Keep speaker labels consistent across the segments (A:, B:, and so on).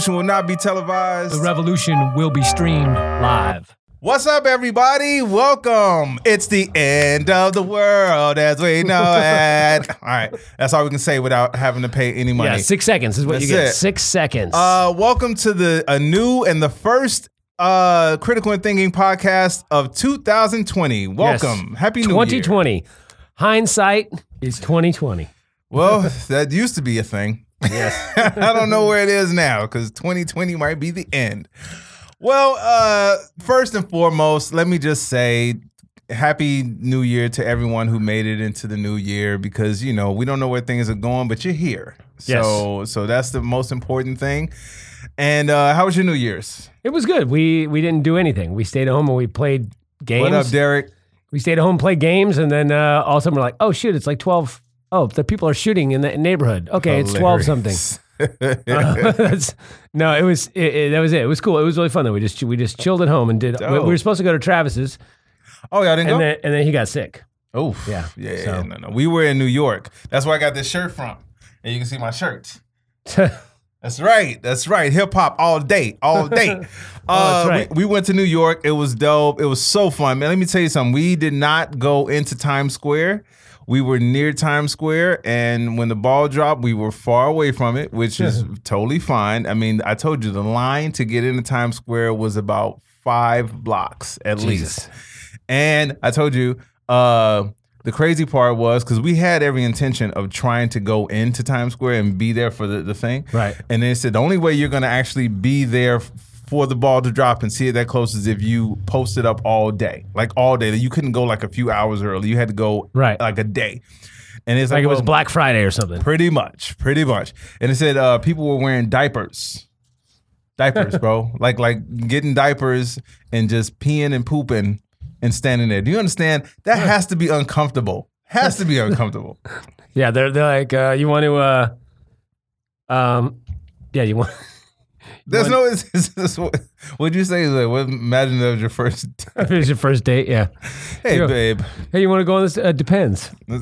A: Revolution will not be televised.
B: The revolution will be streamed live.
A: What's up, everybody? Welcome. It's the end of the world as we know it. all right, that's all we can say without having to pay any money.
B: Yeah, six seconds is what
A: That's
B: you get.
A: it.
B: Six seconds.
A: Uh, welcome to the a new and the first uh critical and thinking podcast of 2020. Welcome. Happy New Year.
B: 2020. Hindsight is 2020.
A: Well, that used to be a thing.
B: Yes.
A: I don't know where it is now because 2020 might be the end. Well, uh, first and foremost, let me just say happy new year to everyone who made it into the new year because you know we don't know where things are going, but you're here. So so that's the most important thing. And uh, how was your New Year's?
B: it was good. We we didn't do anything. We stayed at home and we played games.
A: What up, Derek?
B: we stayed at home, played games, and then uh, all of a sudden we're like, oh shit, it's like 12. Oh, the people are shooting in the neighborhood. Okay, it's 12 something. That's- no, it was it, it- that was it. It was cool. It was really fun though. We just we just chilled at home and did. We, we were supposed to go to Travis's,
A: oh, y'all didn't go?
B: and then and then he got sick.
A: Oh,
B: Yeah,
A: yeah, yeah, no, no. We were in New York. That's where I got this shirt from, and you can see my shirt. That's right. That's right. Hip hop all day, all day. uh,
B: Oh, right.
A: we, we went to New York. It was dope. It was so fun, man. Let me tell you something. We did not go into Times Square. We were near Times Square, and when the ball dropped, we were far away from it, which is totally fine. I mean, I told you the line to get into Times Square was about five blocks at
B: Jesus.
A: least. And I told you, uh, the crazy part was because we had every intention of trying to go into Times Square and be there for the, the thing.
B: Right.
A: And they said the only way you're going to actually be there for the ball to drop and see it that close is if you post it up all day, like all day. You couldn't go like a few hours early. You had to go
B: Right.
A: like a day. And it's like,
B: Like it was
A: well,
B: Black Friday or something.
A: Pretty much, pretty much. And it said uh, people were wearing diapers. Diapers, bro. Like like getting diapers and just peeing and pooping and standing there. Do you understand? That has to be uncomfortable. Has to be uncomfortable.
B: Yeah, they're they're like, uh, you want to, uh, um, yeah, you want.
A: There's no. It's, it's, it's, what'd you say? Like, what, imagine that was your first.
B: It was your first date, yeah.
A: Hey,
B: Yeah.
A: babe.
B: Hey, you want to go on this? Uh, depends.
A: by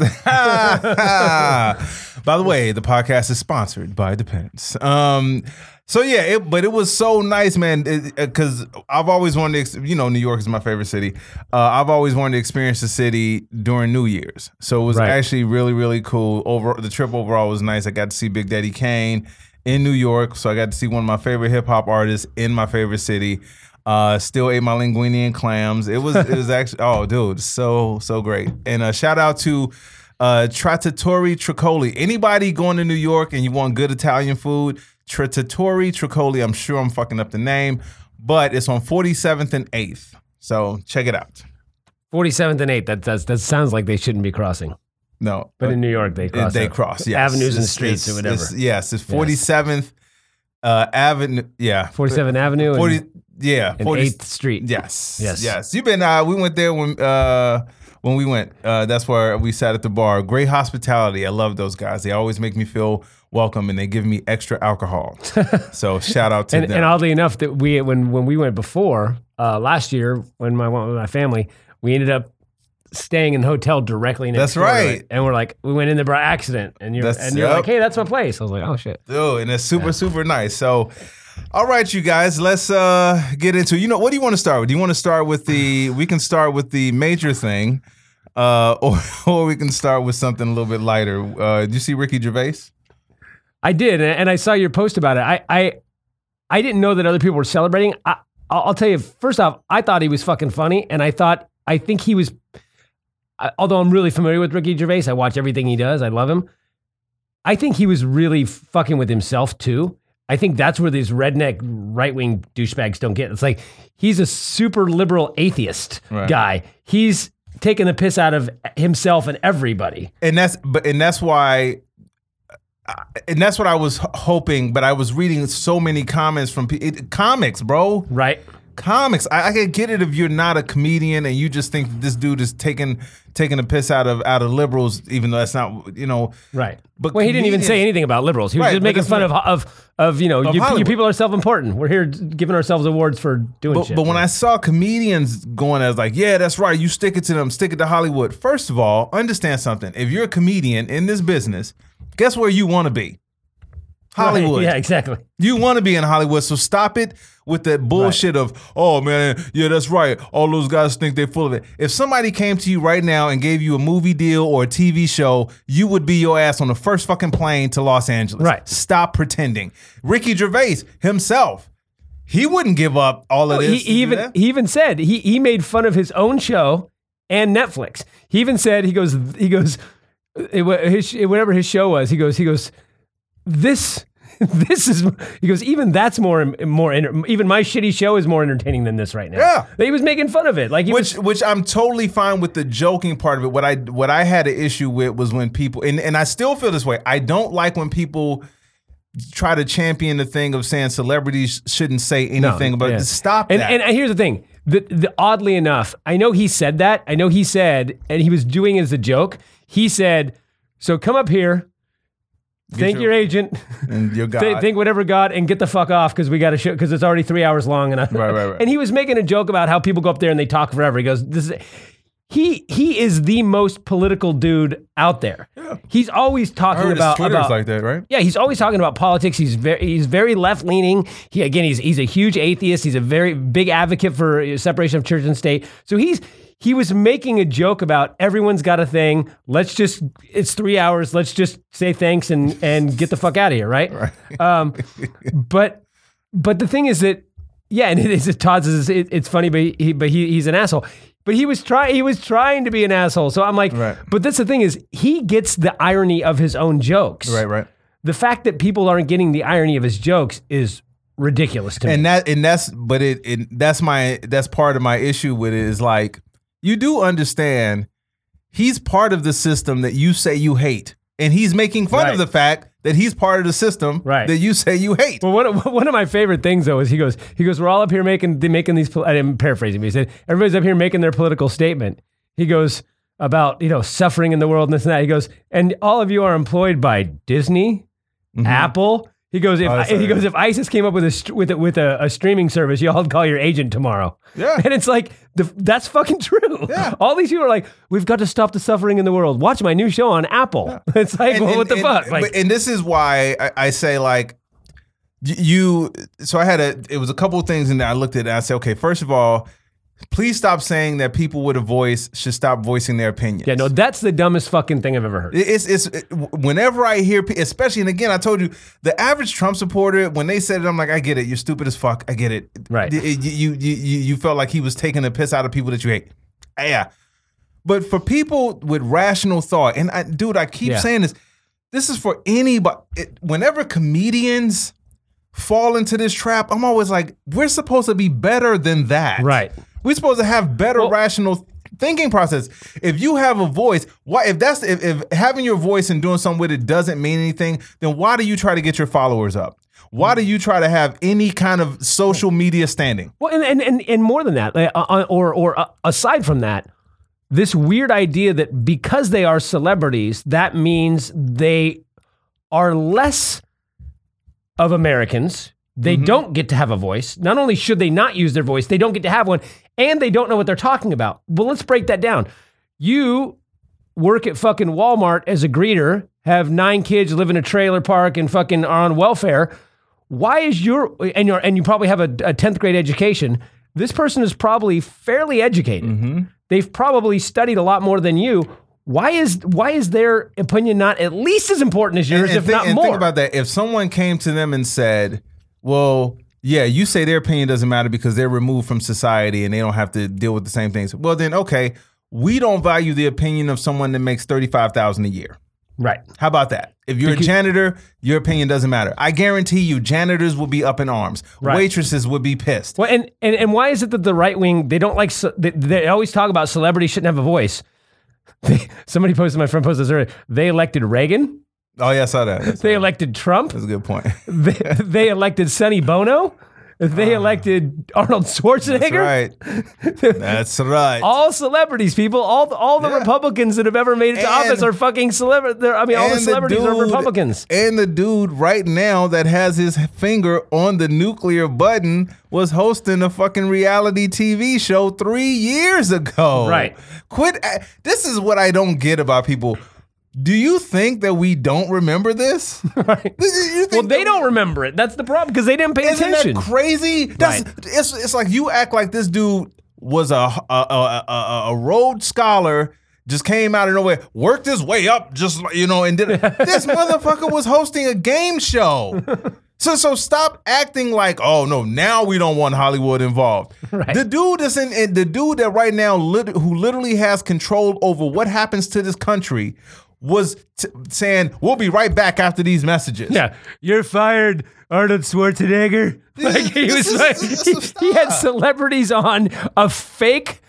A: the way, the podcast is sponsored by Depends. Um, so yeah, it, but it was so nice, man. Because I've always wanted to, ex- you know, New York is my favorite city. Uh, I've always wanted to experience the city during New Year's, so it was
B: Right.
A: actually really, really cool. Over the trip overall was nice. I got to see Big Daddy Kane in New York, so I got to see one of my favorite hip hop artists in my favorite city. Uh, still ate my linguine and clams. It was it was actually oh dude, so so great. And a shout out to uh, Trattori Tricoli. Anybody going to New York and you want good Italian food, Trattori Tricoli. I'm sure I'm fucking up the name, but it's on 47th and 8th. So check it out.
B: 47th and 8th. That, that's, that sounds like they shouldn't be crossing.
A: No,
B: But in New York, they
A: uh,
B: cross.
A: they cross. Yes.
B: Avenues and streets or whatever.
A: it's- yes, it's 47th uh, Avenue. Yeah,
B: 47th Avenue and,
A: 40. Yeah,
B: and 8th Street.
A: Yes.
B: Yes.
A: Yes. You've been uh we went there when uh when we went. Uh that's where we sat at the bar. Great hospitality. I love those guys. They always make me feel welcome and they give me extra alcohol. so shout out to
B: And,
A: them.
B: and oddly enough, that we when when we went before uh, last year when I went with my family, we ended up staying in the hotel directly next
A: That's right.
B: And we're like, we went in there by accident, and you're
A: That's-
B: and you're
A: yep.
B: like, hey, that's my place. I was like, oh shit.
A: Dude, and it's super, super nice. So all right, you guys, let's uh get into you know what do you want to start with? Do you want to start with the we can start with the major thing, uh, or or we can start with something a little bit lighter. Uh did you see Ricky Gervais?
B: I did, and and I saw your post about it. I I, I didn't know that other people were celebrating. I, I'll, I'll tell you. First off, I thought he was fucking funny, and I thought I think he was. Although I'm really familiar with Ricky Gervais, I watch everything he does. I love him. I think he was really fucking with himself too. I think that's where these redneck right wing douchebags don't get. It's like he's a super liberal atheist
A: Right.
B: guy. He's taking the piss out of himself and everybody.
A: and that's but and that's why I- and that's what I was hoping, but I was reading so many comments from pe- it, comics, bro.
B: Right?
A: Comics. I, I can get it if you're not a comedian and you just think this dude is taking taking a piss out of out of liberals, even though that's not you know.
B: Right.
A: But
B: well, he didn't even say anything about liberals. He was
A: Right,
B: just making fun of of of you know you, you people are self important. We're here giving ourselves awards for doing
A: But,
B: shit.
A: but when I saw comedians going as like, yeah, that's right, you stick it to them, stick it to Hollywood. First of all, understand something. If you're a comedian in this business, guess where you want to be? Hollywood.
B: Yeah, exactly.
A: You want to be in Hollywood, so stop it with that bullshit of, oh man, yeah, that's right. All those guys think they're full of it. If somebody came to you right now and gave you a movie deal or a TV show, you would be your ass on the first fucking plane to Los Angeles.
B: Right.
A: Stop pretending. Ricky Gervais himself, he wouldn't give up all of
B: He,
A: this.
B: he even he even said he he made fun of his own show and Netflix. He even said he goes he goes it, his whatever his show was. He goes he goes this this is he goes even that's more more even my shitty show is more entertaining than this right now.
A: Yeah.
B: he was making fun of it like he
A: which
B: was
A: which I'm totally fine with the joking part of it. What I what I had an issue with was when people and, and I still feel this way. I don't like when people try to champion the thing of saying celebrities shouldn't say anything about
B: yeah.
A: stop
B: And,
A: that.
B: and here's the thing. The, the, oddly enough, I know he said that. I know he said, and he was doing it as a joke. He said, "So come up here, thank
A: your-
B: your, agent,
A: and your God.
B: th- think whatever God, and get the fuck off because we got to show because it's already three hours long." And I,
A: Right, right, right.
B: And he was making a joke about how people go up there and they talk forever. He goes, "This is." He he is the most political dude out there. He's always talking about
A: Twitter's
B: about
A: like that, right?
B: yeah, he's always talking about politics. He's very he's very left leaning. He again he's he's a huge atheist. He's a very big advocate for separation of church and state. So he's he was making a joke about everyone's got a thing. Let's just it's three hours. Let's just say thanks and and get the fuck out of here, right?
A: Right.
B: Um, but but the thing is that yeah, and it is Todd's is it, it's funny, but he but he he's an asshole. But he was trying he was trying to be an asshole. So I'm like,
A: Right.
B: but that's the thing is he gets the irony of his own jokes
A: Right, right.
B: the fact that people aren't getting the irony of his jokes is ridiculous to me.
A: And that and that's but it, it that's my that's part of my issue with it is like you do understand he's part of the system that you say you hate. And he's making fun
B: Right.
A: of the fact that he's part of the system
B: Right.
A: that you say you hate.
B: well, one of, one of my favorite things though is he goes he goes we're all up here making making these I'm paraphrasing but he said everybody's up here making their political statement. He goes about you know suffering in the world and this and that. He goes and all of you are employed by Disney, Apple. He goes if
A: Mm-hmm. Oh,
B: he goes if ISIS came up with a with a, with a, a streaming service, y'all call your agent tomorrow.
A: Yeah.
B: and it's like the, that's fucking true.
A: Yeah.
B: all these people are like, we've got to stop the suffering in the world. Watch my new show on Apple. It's like,
A: And-
B: well,
A: and-
B: what the
A: and-
B: fuck? Like,
A: and this is why I, I say like you. So I had a. It was a couple of things, and I looked at it. and I said, okay, first of all, please stop saying that people with a voice should stop voicing their opinions.
B: yeah, no, that's the dumbest fucking thing I've ever heard.
A: It's it's it, whenever I hear, pe- especially, and again, I told you, the average Trump supporter, when they said it, I'm like, I get it. You're stupid as fuck. I get it.
B: Right.
A: You you you, you, you felt like he was taking the piss out of people that you hate. Yeah. But for people with rational thought, and I, dude, I keep
B: Yeah.
A: saying this. This is for anybody. It, whenever comedians fall into this trap, I'm always like, we're supposed to be better than that.
B: Right.
A: We're supposed to have better
B: Well-
A: rational thinking process. If you have a voice, why if that's if, if having your voice and doing something with it doesn't mean anything, then why do you try to get your followers up? Why do you try to have any kind of social media standing?
B: Well, and, and, and, and more than that, uh, uh, or, or uh, aside from that, this weird idea that because they are celebrities, that means they are less of Americans. They don't get to have a voice. Not only should they not use their voice, they don't get to have one, and they don't know what they're talking about. Well, let's break that down. You work at fucking Walmart as a greeter, have nine kids, live in a trailer park, and fucking are on welfare. Why is your and you and you probably have a, tenth grade education? This person is probably fairly educated. Mm-hmm. They've probably studied a lot more than you. Why is why is their opinion not at least as important as yours,
A: and
B: if
A: think,
B: not
A: and
B: more?
A: think about that. If someone came to them and said, "Well, yeah, you say their opinion doesn't matter because they're removed from society and they don't have to deal with the same things." Well, then okay, we don't value the opinion of someone that makes thirty five thousand a year.
B: right.
A: How about that? If you're a janitor, your opinion doesn't matter. I guarantee you, janitors will be up in arms.
B: Right.
A: Waitresses would be pissed.
B: Well, and, and and why is it that the right wing they don't like they, they always talk about celebrities shouldn't have a voice. They, somebody posted my friend posted this earlier. They elected Reagan.
A: Oh yeah, I saw that.
B: They elected Trump.
A: that's a good point.
B: They, they elected Sonny Bono. They ah. elected Arnold Schwarzenegger.
A: That's right. That's right.
B: All celebrities, people. All the, all the
A: Yeah.
B: Republicans that have ever made it to
A: And-
B: office are fucking celebrities. I mean, all the celebrities are
A: dude-
B: Republicans.
A: And the dude right now that has his finger on the nuclear button was hosting a fucking reality TV show three years ago.
B: Right.
A: Quit. This is what I don't get about people. Do you think that we don't remember this?
B: Right. Well, they don't remember it. That's the problem because they didn't pay
A: Isn't
B: attention.
A: that crazy? That's
B: Right.
A: it's it's like you act like this dude was a a, a, a, a Rhodes scholar. Just came out of nowhere, worked his way up, just you know, and did it. this motherfucker was hosting a game show. So so stop acting like oh no now we don't want Hollywood involved.
B: Right.
A: The dude is in, in- the dude that right now lit, who literally has control over what happens to this country was t- saying we'll be right back after these messages.
B: Yeah, you're fired, Arnold Schwarzenegger. Like he was, like, he, he had celebrities on a fake,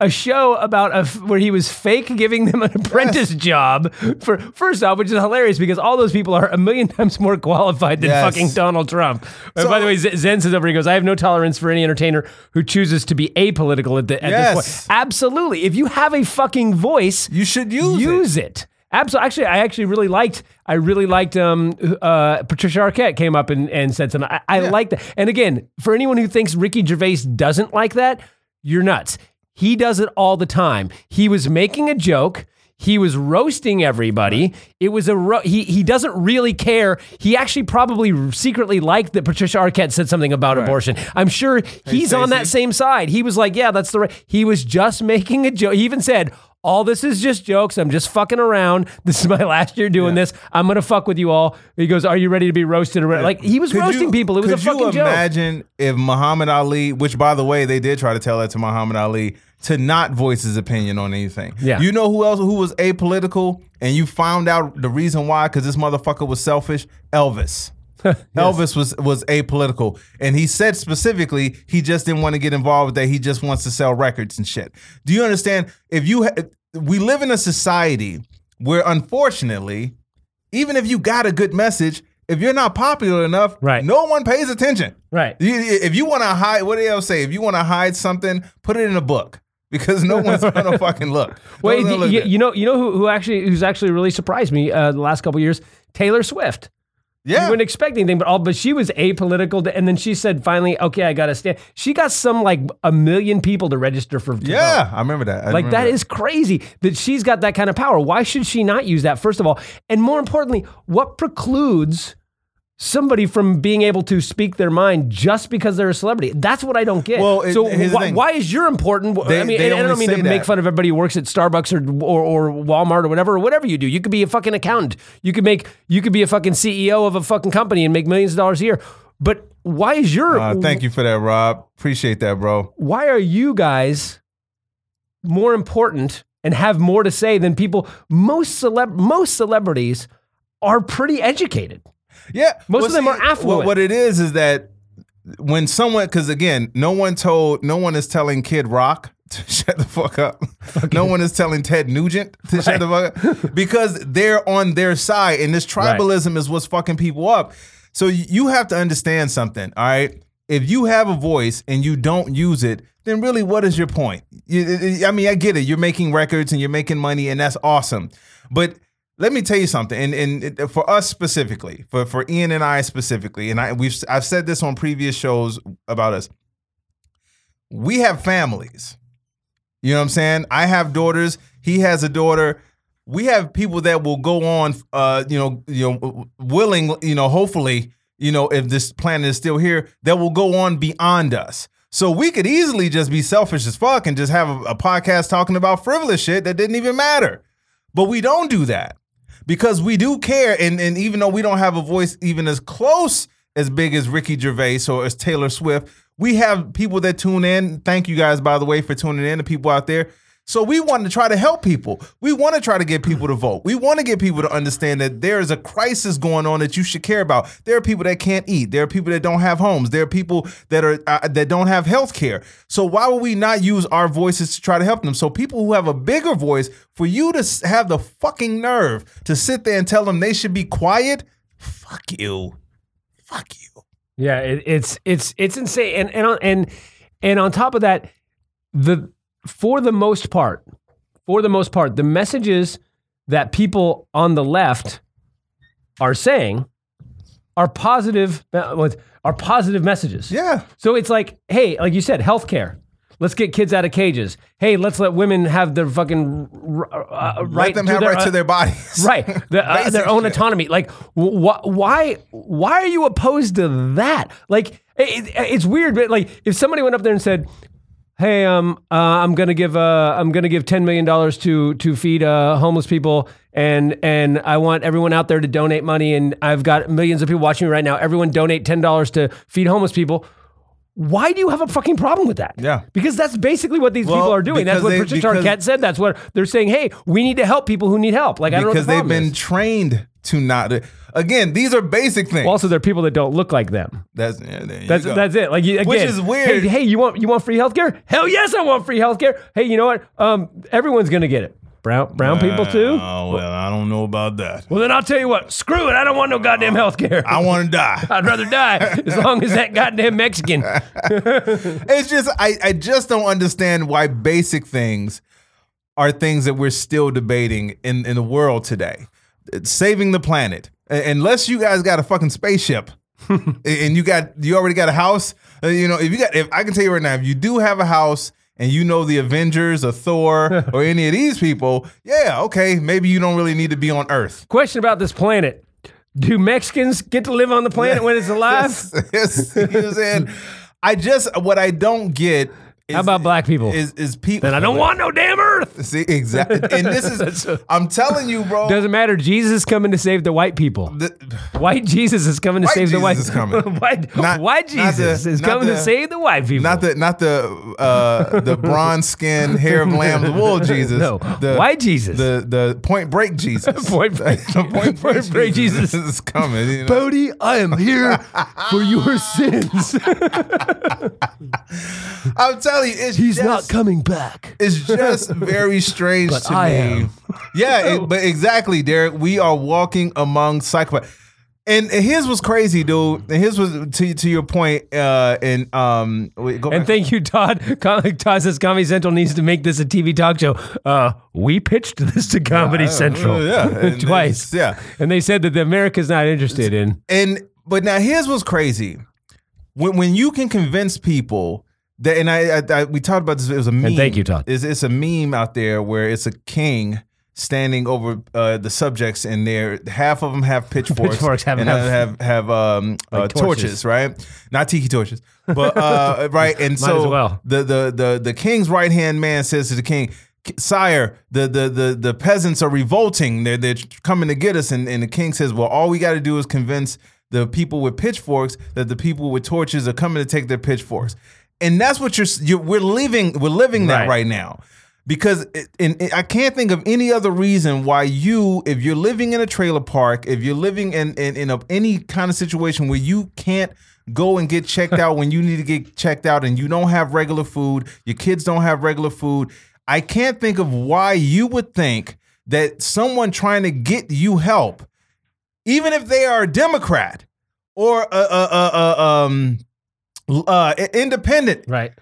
B: a show about a f- where he was fake giving them an apprentice job for first off, which is hilarious because all those people are a million times more qualified than
A: Yes.
B: fucking Donald Trump. Uh,
A: So-
B: by the way, Z- Zen says over he goes, I have no tolerance for any entertainer who chooses to be apolitical at, the, at
A: Yes.
B: this point. Absolutely, if you have a fucking voice,
A: You should use, it.
B: use it. Absolutely. Actually, I actually really liked. I really liked. Um, uh, Patricia Arquette came up and, and said something. I, I like that. And again, for anyone who thinks Ricky Gervais doesn't like that, you're nuts. He does it all the time. He was making a joke. He was roasting everybody. It was a ro- he. He doesn't really care. He actually probably secretly liked that Patricia Arquette said something about abortion. I'm sure he's on that same side. He was like, "Yeah, that's the right." He was just making a joke. He even said, "All this is just jokes. I'm just fucking around. This is my last year doing this. I'm gonna fuck with you all." He goes, "Are you ready to be roasted?" Or like he was
A: Could
B: roasting
A: you-
B: people. It was a fucking joke.
A: could you imagine if Muhammad Ali, which by the way, they did try to tell that to Muhammad Ali to not voice his opinion on anything.
B: Yeah.
A: You know who else who was apolitical and you found out the reason why cuz this motherfucker was selfish? Elvis. Elvis was was apolitical, and he said specifically he just didn't want to get involved with that. He just wants to sell records and shit. Do you understand? If you ha- we live in a society where, unfortunately, even if you got a good message, if you're not popular enough,
B: Right.
A: no one pays attention.
B: Right.
A: You- If you want to hide, what do they say? If you want to hide something, put it in a book because no one's gonna fucking look.
B: Wait,
A: look
B: you, you know, you know who, who actually who's actually really surprised me uh, the last couple of years? Taylor Swift.
A: Yeah,
B: You wouldn't expect anything, but all but she was apolitical, to, and then she said finally, "Okay, I got to stand." She got some like a million people to register for. to
A: yeah,
B: vote.
A: I remember that. I
B: Like
A: remember
B: that is crazy that she's got that kind of power. Why should she not use that? First of all, and more importantly, what precludes somebody from being able to speak their mind just because they're a celebrity? That's what I don't get.
A: Well, it-
B: so
A: the
B: why, is your important? I mean,
A: they
B: and I don't mean to
A: say
B: make fun of everybody who works at Starbucks or, or or Walmart or whatever or whatever you do. You could be a fucking accountant. You could make you could be a fucking CEO of a fucking company and make millions of dollars a year. But why is your
A: Uh, thank you for that, Rob. Appreciate that, bro.
B: why are you guys more important and have more to say than people? Most celeb most celebrities are pretty educated.
A: Yeah,
B: Most of them are
A: what-
B: affluent.
A: What, it is is that when someone, because again, no one told, no one is telling Kid Rock to shut the fuck up. No one is telling Ted Nugent to shut the fuck up because they're on their side, and this tribalism is what's fucking people up. So you have to understand something, all right? If you have a voice and you don't use it, then really, what is your point? You- I mean, I get it. You're making records and you're making money, and that's awesome. But let me tell you something, and, and it- for us specifically, for for Ian and I specifically, and I we've I've said this on previous shows about us. We have families. You know what I'm saying? I have daughters. He has a daughter. We have people that will go on, uh, you know, you know, willing, you know, hopefully, you know, if this planet is still here, that will go on beyond us. So we could easily just be selfish as fuck and just have a, a podcast talking about frivolous shit that didn't even matter. But we don't do that because we do care. And, and even though we don't have a voice even as close as big as Ricky Gervais or as Taylor Swift, we have people that tune in. Thank you guys, by the way, for tuning in, the people out there. So we want to try to help people. We want to try to get people to vote. We want to get people to understand that there is a crisis going on that you should care about. There are people that can't eat. There are people that don't have homes. There are people that are uh, that don't have health care. So why would we not use our voices to try to help them? So people who have a bigger voice, for you to have the fucking nerve to sit there and tell them they should be quiet, fuck you, fuck you.
B: Yeah, it, it's it's it's insane, and and and and on top of that, the for the most part, for the most part, the messages that people on the left are saying are positive uh, are positive messages.
A: Yeah.
B: So it's like, hey, like you said, healthcare. let's get kids out of cages. Hey, let's let women have their fucking uh,
A: Let
B: right
A: them
B: to
A: have
B: their,
A: right
B: uh,
A: to their bodies.
B: right the, uh, their own autonomy like wh- why why are you opposed to that like it- it's weird but like if somebody went up there and said hey um uh, i'm gonna give uh i'm gonna give 10 million dollars to to feed uh homeless people and and i want everyone out there to donate money and i've got millions of people watching me right now everyone donate 10 dollars to feed homeless people why do you have a fucking problem with that?
A: Yeah.
B: Because that's basically what these
A: Well,
B: people are doing. That's what Patricia Arquette said. That's what they're saying. Hey, we need to help people who need help. Like I don't know what
A: Because they've been
B: is.
A: trained to not. Again, these are basic things.
B: Also, there are people that don't look like them.
A: that's yeah,
B: That's
A: go.
B: that's it. Like again,
A: Which is weird.
B: Hey, hey, you want you want free healthcare? Hell yes, I want free healthcare. Hey, you know what? Um, everyone's gonna get it. Brown brown people too.
A: Oh well, I don't know about that.
B: Well, then I'll tell you what. Screw it. I don't want no goddamn healthcare.
A: I want to die.
B: I'd rather die as long as that goddamn Mexican.
A: It's just I, I just don't understand why basic things are things that we're still debating in, in the world today. Saving the planet. Unless you guys got a fucking spaceship and you got you already got a house, uh, you know, if you got if I can tell you right now, if you do have a house and you know the Avengers or Thor or any of these people, yeah, okay, maybe you don't really need to be on Earth.
B: Question about this planet. Do Mexicans get to live on the planet when it's alive?
A: Yes, you know what I'm saying? I just what I don't get is,
B: How about black people?
A: is is people
B: Then I don't want no damn Earth.
A: See, exactly. And this is, I'm telling you, bro.
B: Doesn't matter. Jesus is coming to save the white people.
A: the-
B: White Jesus is coming to save the white.
A: is coming.
B: white,
A: Not-
B: white
A: not the-
B: Jesus is coming
A: the-
B: to save the white people.
A: not the, not the, uh, the bronze skin, hair of lamb's wool Jesus.
B: No,
A: the,
B: white Jesus.
A: The the Point Break Jesus.
B: Point Break-
A: The Point Break,
B: Point Break Jesus.
A: is coming. You know?
B: Bodhi, I am here for your sins.
A: I'm telling you, it's
B: He's
A: just,
B: not coming back.
A: It's just very strange
B: But
A: to
B: I
A: me.
B: am.
A: Yeah, it- but exactly, Derek. We are walking among psychopaths. And his was crazy, dude. And his was to to your point. Uh, and um, wait, go
B: And
A: back.
B: thank you, Todd. Com- Todd says Comedy Central needs to make this a TV talk show. Uh, we pitched this to Comedy Central
A: Uh, yeah, and
B: twice.
A: yeah.
B: And they said that the America's not interested in.
A: And but now his was crazy. When when you can convince people that, and I, I, I we talked about this. It was a meme.
B: thank you, Todd.
A: It's, it's a meme out there where it's a king standing over uh, the subjects, and they're half of them have pitchforks,
B: Pitchforks have-
A: and
B: have-
A: have have um, uh, torches.
B: torches.
A: right? Not tiki torches, but uh, right. And so
B: well.
A: the the the the king's right hand man says to the king. Sire, the, the the the peasants are revolting. They're they're coming to get us, and, and the king says, "Well, all we got to do is convince the people with pitchforks that the people with torches are coming to take their pitchforks." And that's what you're, you're we're living we're living that
B: Right.
A: right now because it, and it- I can't think of any other reason why you, if you're living in a trailer park, if you're living in in, in a, any kind of situation where you can't go and get checked out when you need to get checked out, and you don't have regular food, your kids don't have regular food. I can't think of why you would think that someone trying to get you help, even if they are a Democrat or a, a, a, a um uh independent
B: Right.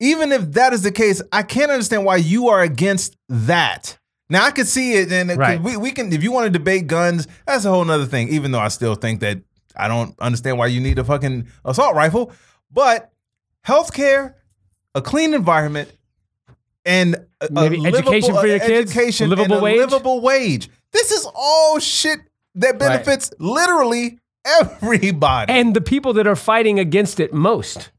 A: even if that is the case, I can't understand why you are against that. Now I could see it, and
B: Right.
A: we, we can. If you want to debate guns, that's a whole nother thing. Even though I still think that I don't understand why you need a fucking assault rifle, but healthcare, a clean environment, and a, a
B: Maybe education for your kids?
A: education,
B: A livable
A: a
B: wage?
A: livable wage. This is all shit that benefits literally everybody.
B: and the people that are fighting against it most.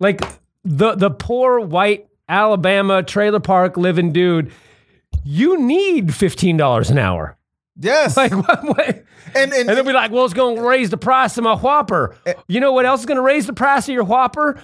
B: Like the the poor white Alabama trailer park living dude, you need fifteen dollars an hour.
A: yes,
B: Like what, what?
A: and, and,
B: And they'll be like, "Well, it's going to raise the price of my Whopper."
A: Eh.
B: You know what else is going to raise the price of your Whopper?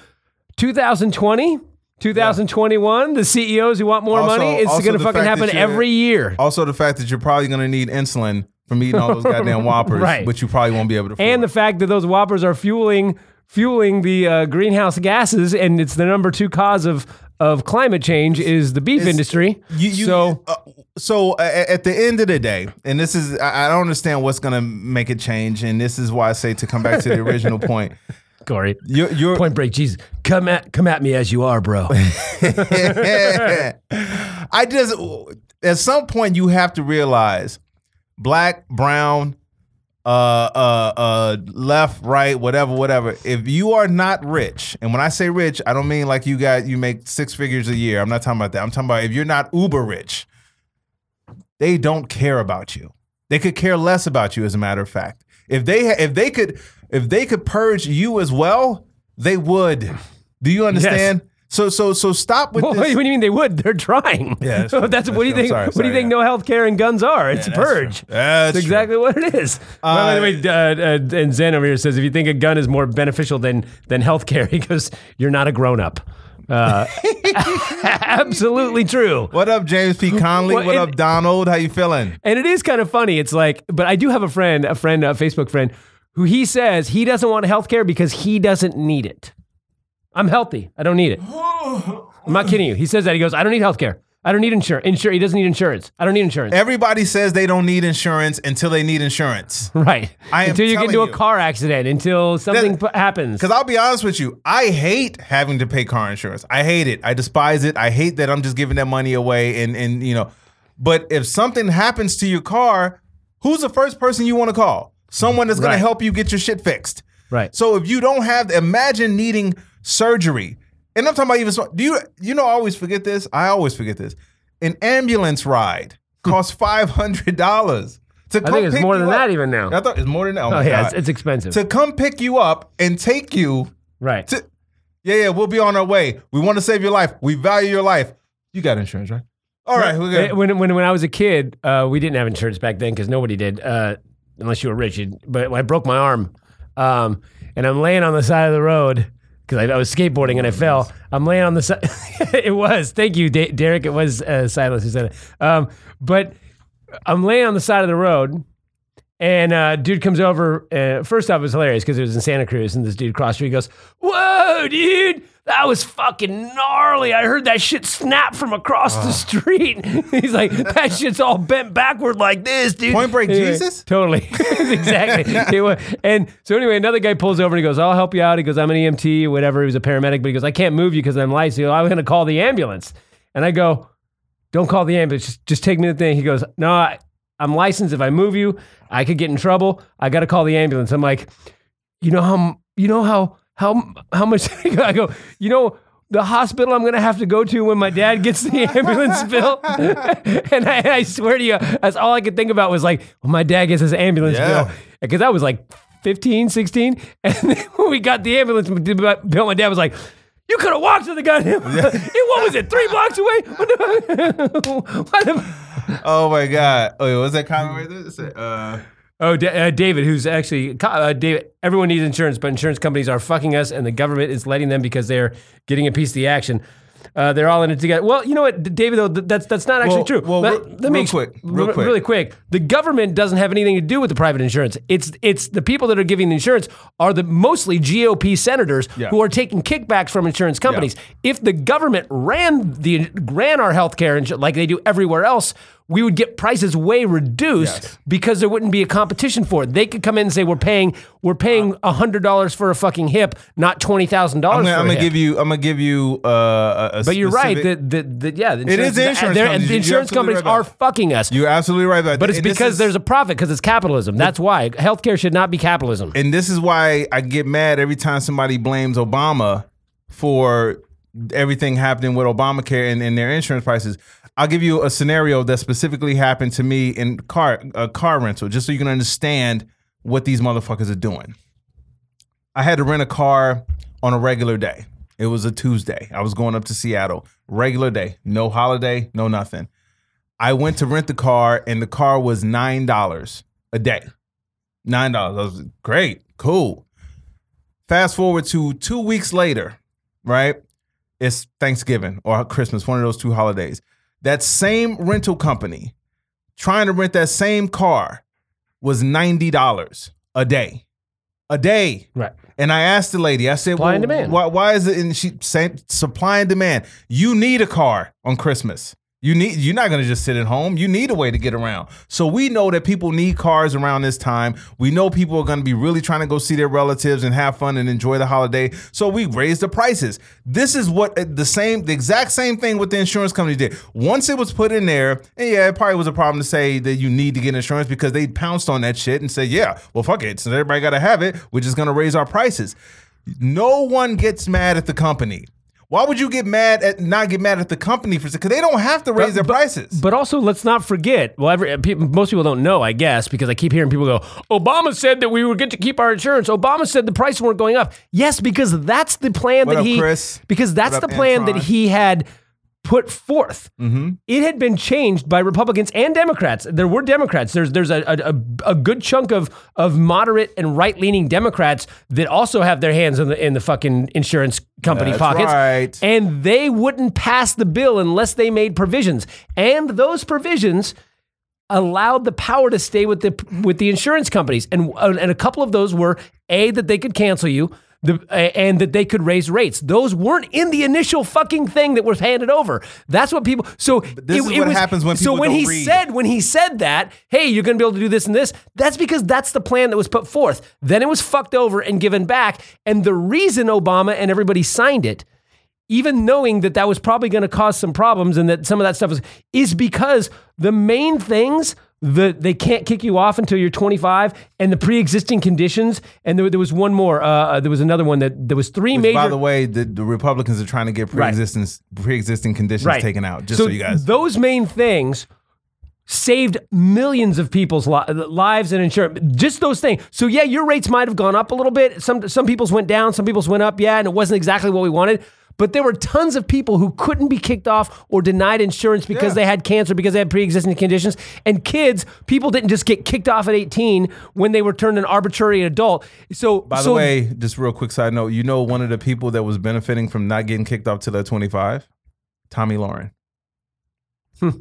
B: 2020, 2021. The CEOs who want more
A: Also-
B: money. It's going to fucking happen every year.
A: Also, the fact that you're probably going to need insulin from eating all those goddamn whoppers,
B: Right.
A: which you probably won't be able to. Afford.
B: and the fact that those whoppers are fueling fueling the uh, greenhouse gases, and it's the number two cause of of climate change is the beef industry.
A: you, you,
B: so
A: uh, so uh, at the end of the day, and this is I, I don't understand what's going to make a change, and this is why I say to come back to the original point.
B: Corey,
A: You're, you're
B: Point Break, Jesus, come at come at me as you are, bro.
A: I just at some point you have to realize black, brown, uh, uh, uh, left, right, whatever, whatever. If you are not rich, and when I say rich, I don't mean like you got you make six figures a year. I'm not talking about that. I'm talking about if you're not uber rich, they don't care about you. They could care less about you, as a matter of fact. If they ha- if they could if they could purge you as well, they would. Do you understand? So so so stop with
B: Well,
A: this.
B: what do you mean they would? They're trying.
A: Yeah, that's
B: that's,
A: true.
B: what do you think?
A: Sorry,
B: what do you think?
A: yeah.
B: No health care and guns are. It's a purge.
A: That's
B: That's exactly what it is. By the way, uh, uh, and Zen over here says, if you think a gun is more beneficial than than healthcare, he goes, "You're not a grown up." Uh, absolutely true.
A: What up, James P. Conley?
B: Well,
A: what
B: and-
A: up, Donald? How you feeling?
B: And it is kind of funny. It's like, but I do have a friend, a friend, a Facebook friend, who he says he doesn't want healthcare because he doesn't need it. I'm healthy. I don't need it. I'm not kidding you. He says that. He goes, I don't need healthcare. I don't need insurance. Insur- he doesn't need insurance. I don't need insurance.
A: Everybody says they don't need insurance until they need insurance.
B: right.
A: I
B: until you get into a car accident, until something
A: That-
B: p- happens.
A: Because I'll be honest with you, I hate having to pay car insurance. I hate it. I despise it. I hate that I'm just giving that money away. And and you know, but if something happens to your car, who's the first person you want to call? Someone that's going
B: Right.
A: to help you get your shit fixed.
B: Right.
A: So if you don't have, imagine needing surgery. And I'm talking about even. so- Do you you know? I always forget this. I always forget this. An ambulance ride costs five hundred dollars. To come
B: I think it's more than
A: up.
B: that even now.
A: I thought it's more than that. Oh,
B: oh, yeah. It's, it's expensive.
A: to come pick you up and take you
B: right.
A: to. Yeah, yeah, we'll be on our way. We want to save your life. We value your life. You got insurance, right? All right, we're
B: Eh. When, when, when I was a kid, uh, we didn't have insurance back then because nobody did, uh, unless you were rich. But I broke my arm, um, and I'm laying on the side of the road because I, I was skateboarding and I fell. I'm laying on the side. it was. Thank you, Derek. It was uh, Silas who said it. Um, but I'm laying on the side of the road. And uh, dude comes over. Uh, first off, it was hilarious because it was in Santa Cruz, and this dude crossed the street. He goes, "Whoa, dude, that was fucking gnarly! I heard that shit snap from across the ah. street." He's like, "That shit's all bent backward like this, dude."
A: Point Break
B: Anyway,
A: Jesus?
B: Totally, exactly. It was- and so anyway, another guy pulls over and he goes, "I'll help you out." He goes, "I'm an EMT, whatever." He was a paramedic, but he goes, "I can't move you because I'm licensed." He goes, I'm going to call the ambulance, and I go, "Don't call the ambulance. Just, just take me to the thing." He goes, "No, I, I'm licensed. If I move you, I could get in trouble. I got to call the ambulance." I'm like, "You know how? You know how? How? How much?" I go, "You know." The hospital I'm going to have to go to when my dad gets the ambulance bill. and I, I swear to you, that's all I could think about was like, when my dad gets his ambulance
A: Yeah.
B: bill. Because I was like 15, 16. And then when we got the ambulance bill, my dad was like, you could have walked to the goddamn. It what was it? Three blocks away. What the-
A: Oh my God. Oh, was that comment right there? Uh,
B: oh, Da- uh, David, who's actually uh, David. Everyone needs insurance, but insurance companies are fucking us, and the government is letting them because they're getting a piece of the action. Uh, they're all in it together. Well, you know what, David? Though th- that's that's not actually
A: Well-
B: true.
A: well,
B: Let-
A: real-
B: let me
A: real quick, real
B: re-
A: quick.
B: really quick. The government doesn't have anything to do with the private insurance. It's it's the people that are giving the insurance are the mostly GOP senators
A: Yeah.
B: who are taking kickbacks from insurance companies. If the government ran the ran our healthcare insu- like they do everywhere else, we would get prices way reduced
A: Yes.
B: because there wouldn't be a competition for it. They could come in and say we're paying we're paying hundred dollars for a fucking hip, not twenty thousand
A: I'm
B: dollars.
A: I'm gonna give you. I'm gonna give you. Uh, a,
B: But you're right.
A: that
B: The, the, the, yeah, the
A: It is the insurance
B: they're-
A: companies.
B: The insurance companies
A: right
B: are fucking us.
A: You're absolutely right about
B: but it's
A: And
B: because
A: is-
B: there's a profit because it's capitalism. That's why healthcare should not be capitalism.
A: and this is why I get mad every time somebody blames Obama for everything happening with Obamacare and, and their insurance prices. I'll give you a scenario that specifically happened to me in car a car rental, just so you can understand what these motherfuckers are doing. I had to rent a car on a regular day. It was a Tuesday. I was going up to Seattle. Regular day, no holiday, no nothing. I went to rent the car, and the car was nine dollars a day. Nine dollars. I was great, cool. Fast forward to two weeks later, right? It's Thanksgiving or Christmas, one of those two holidays. That same rental company trying to rent that same car was ninety dollars a day, a day.
B: right.
A: And I asked the lady, I said,
B: Supply and demand.
A: Why, why is it? And she said, supply and demand. You need a car on Christmas. You need you're not going to just sit at home. You need a way to get around. So we know that people need cars around this time. We know people are going to be really trying to go see their relatives and have fun and enjoy the holiday. So we raise the prices. This is what uh, the same the exact same thing with the insurance company did. Once it was put in there, and yeah, it probably was a problem to say that you need to get insurance because they pounced on that shit and said, "Yeah, well fuck it. Since everybody got to have it, we're just going to raise our prices." No one gets mad at the company. Why would you get mad at not get mad at the company for because they don't have to raise their prices?
B: But also, let's not forget. Well, every, uh, people, most people don't know, I guess, because I keep hearing people go, "Obama said that we would get to keep our insurance." Obama said the prices weren't going up. Yes, because that's the plan
A: What
B: that
A: up,
B: he.
A: Chris?
B: Because that's the plan
A: Antron?
B: that he had put forth. Mm-hmm. It had been changed by Republicans and Democrats. There were Democrats. There's there's a a, a- a good chunk of of moderate and right leaning Democrats that also have their hands in the in the fucking insurance company
A: That's
B: pockets
A: right.
B: and they wouldn't pass the bill unless they made provisions. And those provisions allowed the power to stay with the with the insurance companies. And and a couple of those were a that they could cancel you. The, and that they could raise rates. Those weren't in the initial fucking thing that was handed over. That's what people. So
A: this is what happens when
B: So
A: people
B: when
A: don't
B: he
A: read.
B: said when he said that, hey, you're going to be able to do this and this. That's because that's the plan that was put forth. Then it was fucked over and given back. And the reason Obama and everybody signed it even knowing that that was probably going to cause some problems and that some of that stuff is is because the main things the they can't kick you off until you're 25 and the pre-existing conditions and there, there was one more uh, there was another one that there was three major
A: By the way, the, the Republicans are trying to get pre-existing pre-existing conditions
B: Right.
A: taken out. Just so, you guys.
B: those main things saved millions of people's li- lives and insurance. Just those things. So yeah, your rates might have gone up a little bit. Some some people's went down, some people's went up. Yeah, and it wasn't exactly what we wanted. But there were tons of people who couldn't be kicked off or denied insurance because
A: Yeah.
B: they had cancer, because they had pre-existing conditions. And kids, people didn't just get kicked off at 18 when they were turned an arbitrary adult. So
A: By the
B: so
A: way, just real quick side note, you know one of the people that was benefiting from not getting kicked off till they're 25? Tomi Lahren.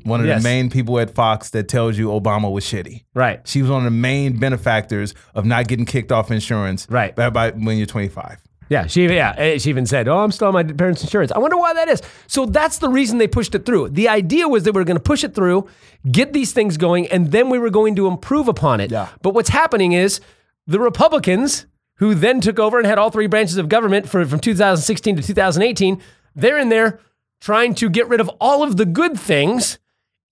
A: one of
B: Hmm. Yes.
A: the main people at Fox that tells you Obama was shitty.
B: right.
A: She was one of the main benefactors of not getting kicked off insurance
B: Right.
A: by, by when you're 25.
B: Yeah, she yeah, eh, she even said, "Oh, I'm still on my parents' insurance." I wonder why that is. So that's the reason they pushed it through. The idea was that we were going to push it through, get these things going, and then we were going to improve upon it.
A: Yeah.
B: But what's happening is the Republicans, who then took over and had all three branches of government for, from 2016 to 2018, they're in there trying to get rid of all of the good things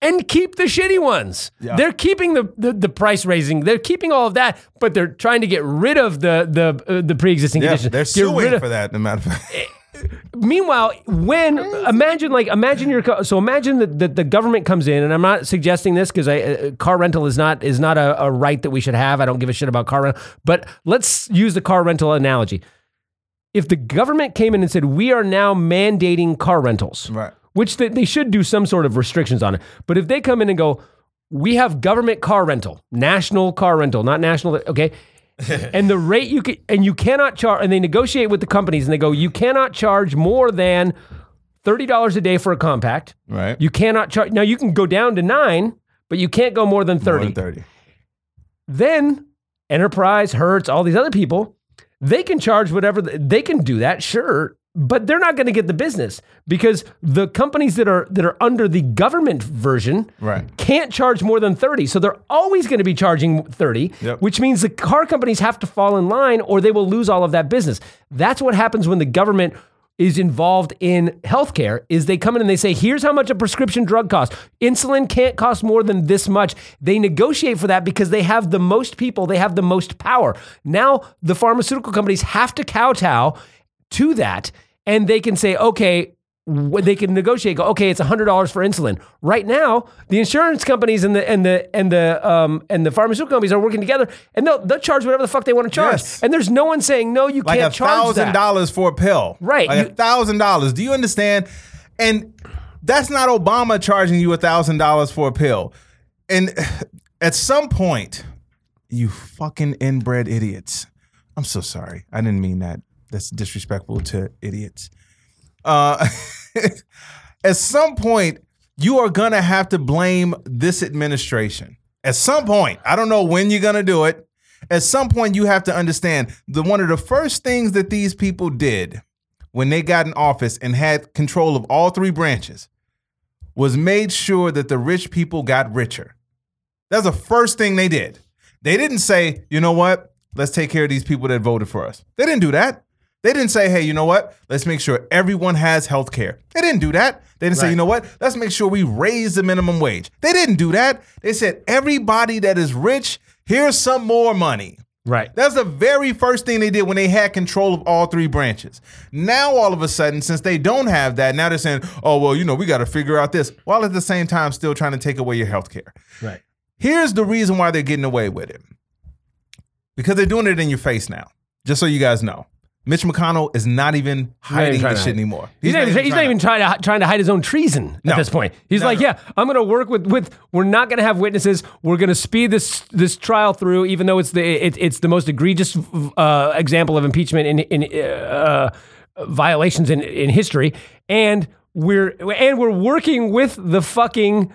B: and keep the shitty ones.
A: Yeah.
B: They're keeping the, the the price raising. They're keeping all of that, but they're trying to get rid of the the uh, the pre-existing
A: Yeah,
B: conditions.
A: they're
B: Get
A: suing
B: of-
A: for that. As a matter of fact,
B: Meanwhile, when imagine like imagine your so imagine that the, the government comes in, and I'm not suggesting this because I uh, car rental is not is not a, a right that we should have. I don't give a shit about car rental, but let's use the car rental analogy. If the government came in and said we are now mandating car rentals,
A: right?
B: Which they, they should do some sort of restrictions on it. But if they come in and go, we have government car rental, national car rental, not national, okay. and the rate you can, and you cannot charge, and they negotiate with the companies and they go, you cannot charge more than $30 a day for a compact.
A: Right.
B: You cannot charge, now you can go down to nine, but you can't go more than 30
A: More than 30.
B: then Enterprise, Hertz, all these other people, they can charge whatever they can do that, sure, but they're not going to get the business because the companies that are that are under the government version
A: Right.
B: can't charge more than 30. So they're always going to be charging 30,
A: Yep.
B: which means the car companies have to fall in line or they will lose all of that business. That's what happens when the government is involved in healthcare is they come in and they say here's how much a prescription drug costs insulin can't cost more than this much they negotiate for that because they have the most people they have the most power now the pharmaceutical companies have to kowtow to that and they can say okay they can negotiate go okay it's $100 for insulin right now the insurance companies and the and the and the um and the pharmaceutical companies are working together and they'll, they'll charge whatever the fuck they want to charge
A: Yes.
B: and there's no one saying no you
A: like
B: can't charge
A: thousand dollars for a pill.
B: Right,
A: Like a thousand dollars. Do you understand? And that's not Obama charging you a thousand dollars for a pill. And at some point, you fucking inbred idiots. I'm so sorry. I didn't mean that. That's disrespectful to idiots. Uh, at some point, you are gonna have to blame this administration. At some point, I don't know when you're gonna do it. At some point, you have to understand that one of the first things that these people did when they got in office and had control of all three branches was made sure that the rich people got richer. That's the first thing they did. They didn't say, you know what, let's take care of these people that voted for us. They didn't do that. They didn't say, hey, you know what, let's make sure everyone has health care. They didn't do that. They didn't say, you know what, let's make sure we raise the minimum wage. They didn't do that. They said, everybody that is rich, here's some more money.
B: Right.
A: That's the very first thing they did when they had control of all three branches. Now, all of a sudden, since they don't have that, now they're saying, oh, well, you know, we got to figure out this, while at the same time still trying to take away your health care.
B: Right.
A: Here's the reason why they're getting away with it because they're doing it in your face now, just so you guys know. Mitch McConnell is not even hiding this shit anymore.
B: He's, not, even, he's not even trying to trying to hide his own treason
A: No.
B: at this point. He's
A: No,
B: like,
A: no.
B: yeah, I'm going to work with with. We're not going to have witnesses. We're going to speed this this trial through, even though it's the it, it's the most egregious uh, example of impeachment in in uh, violations in in history, and we're and we're working with the fucking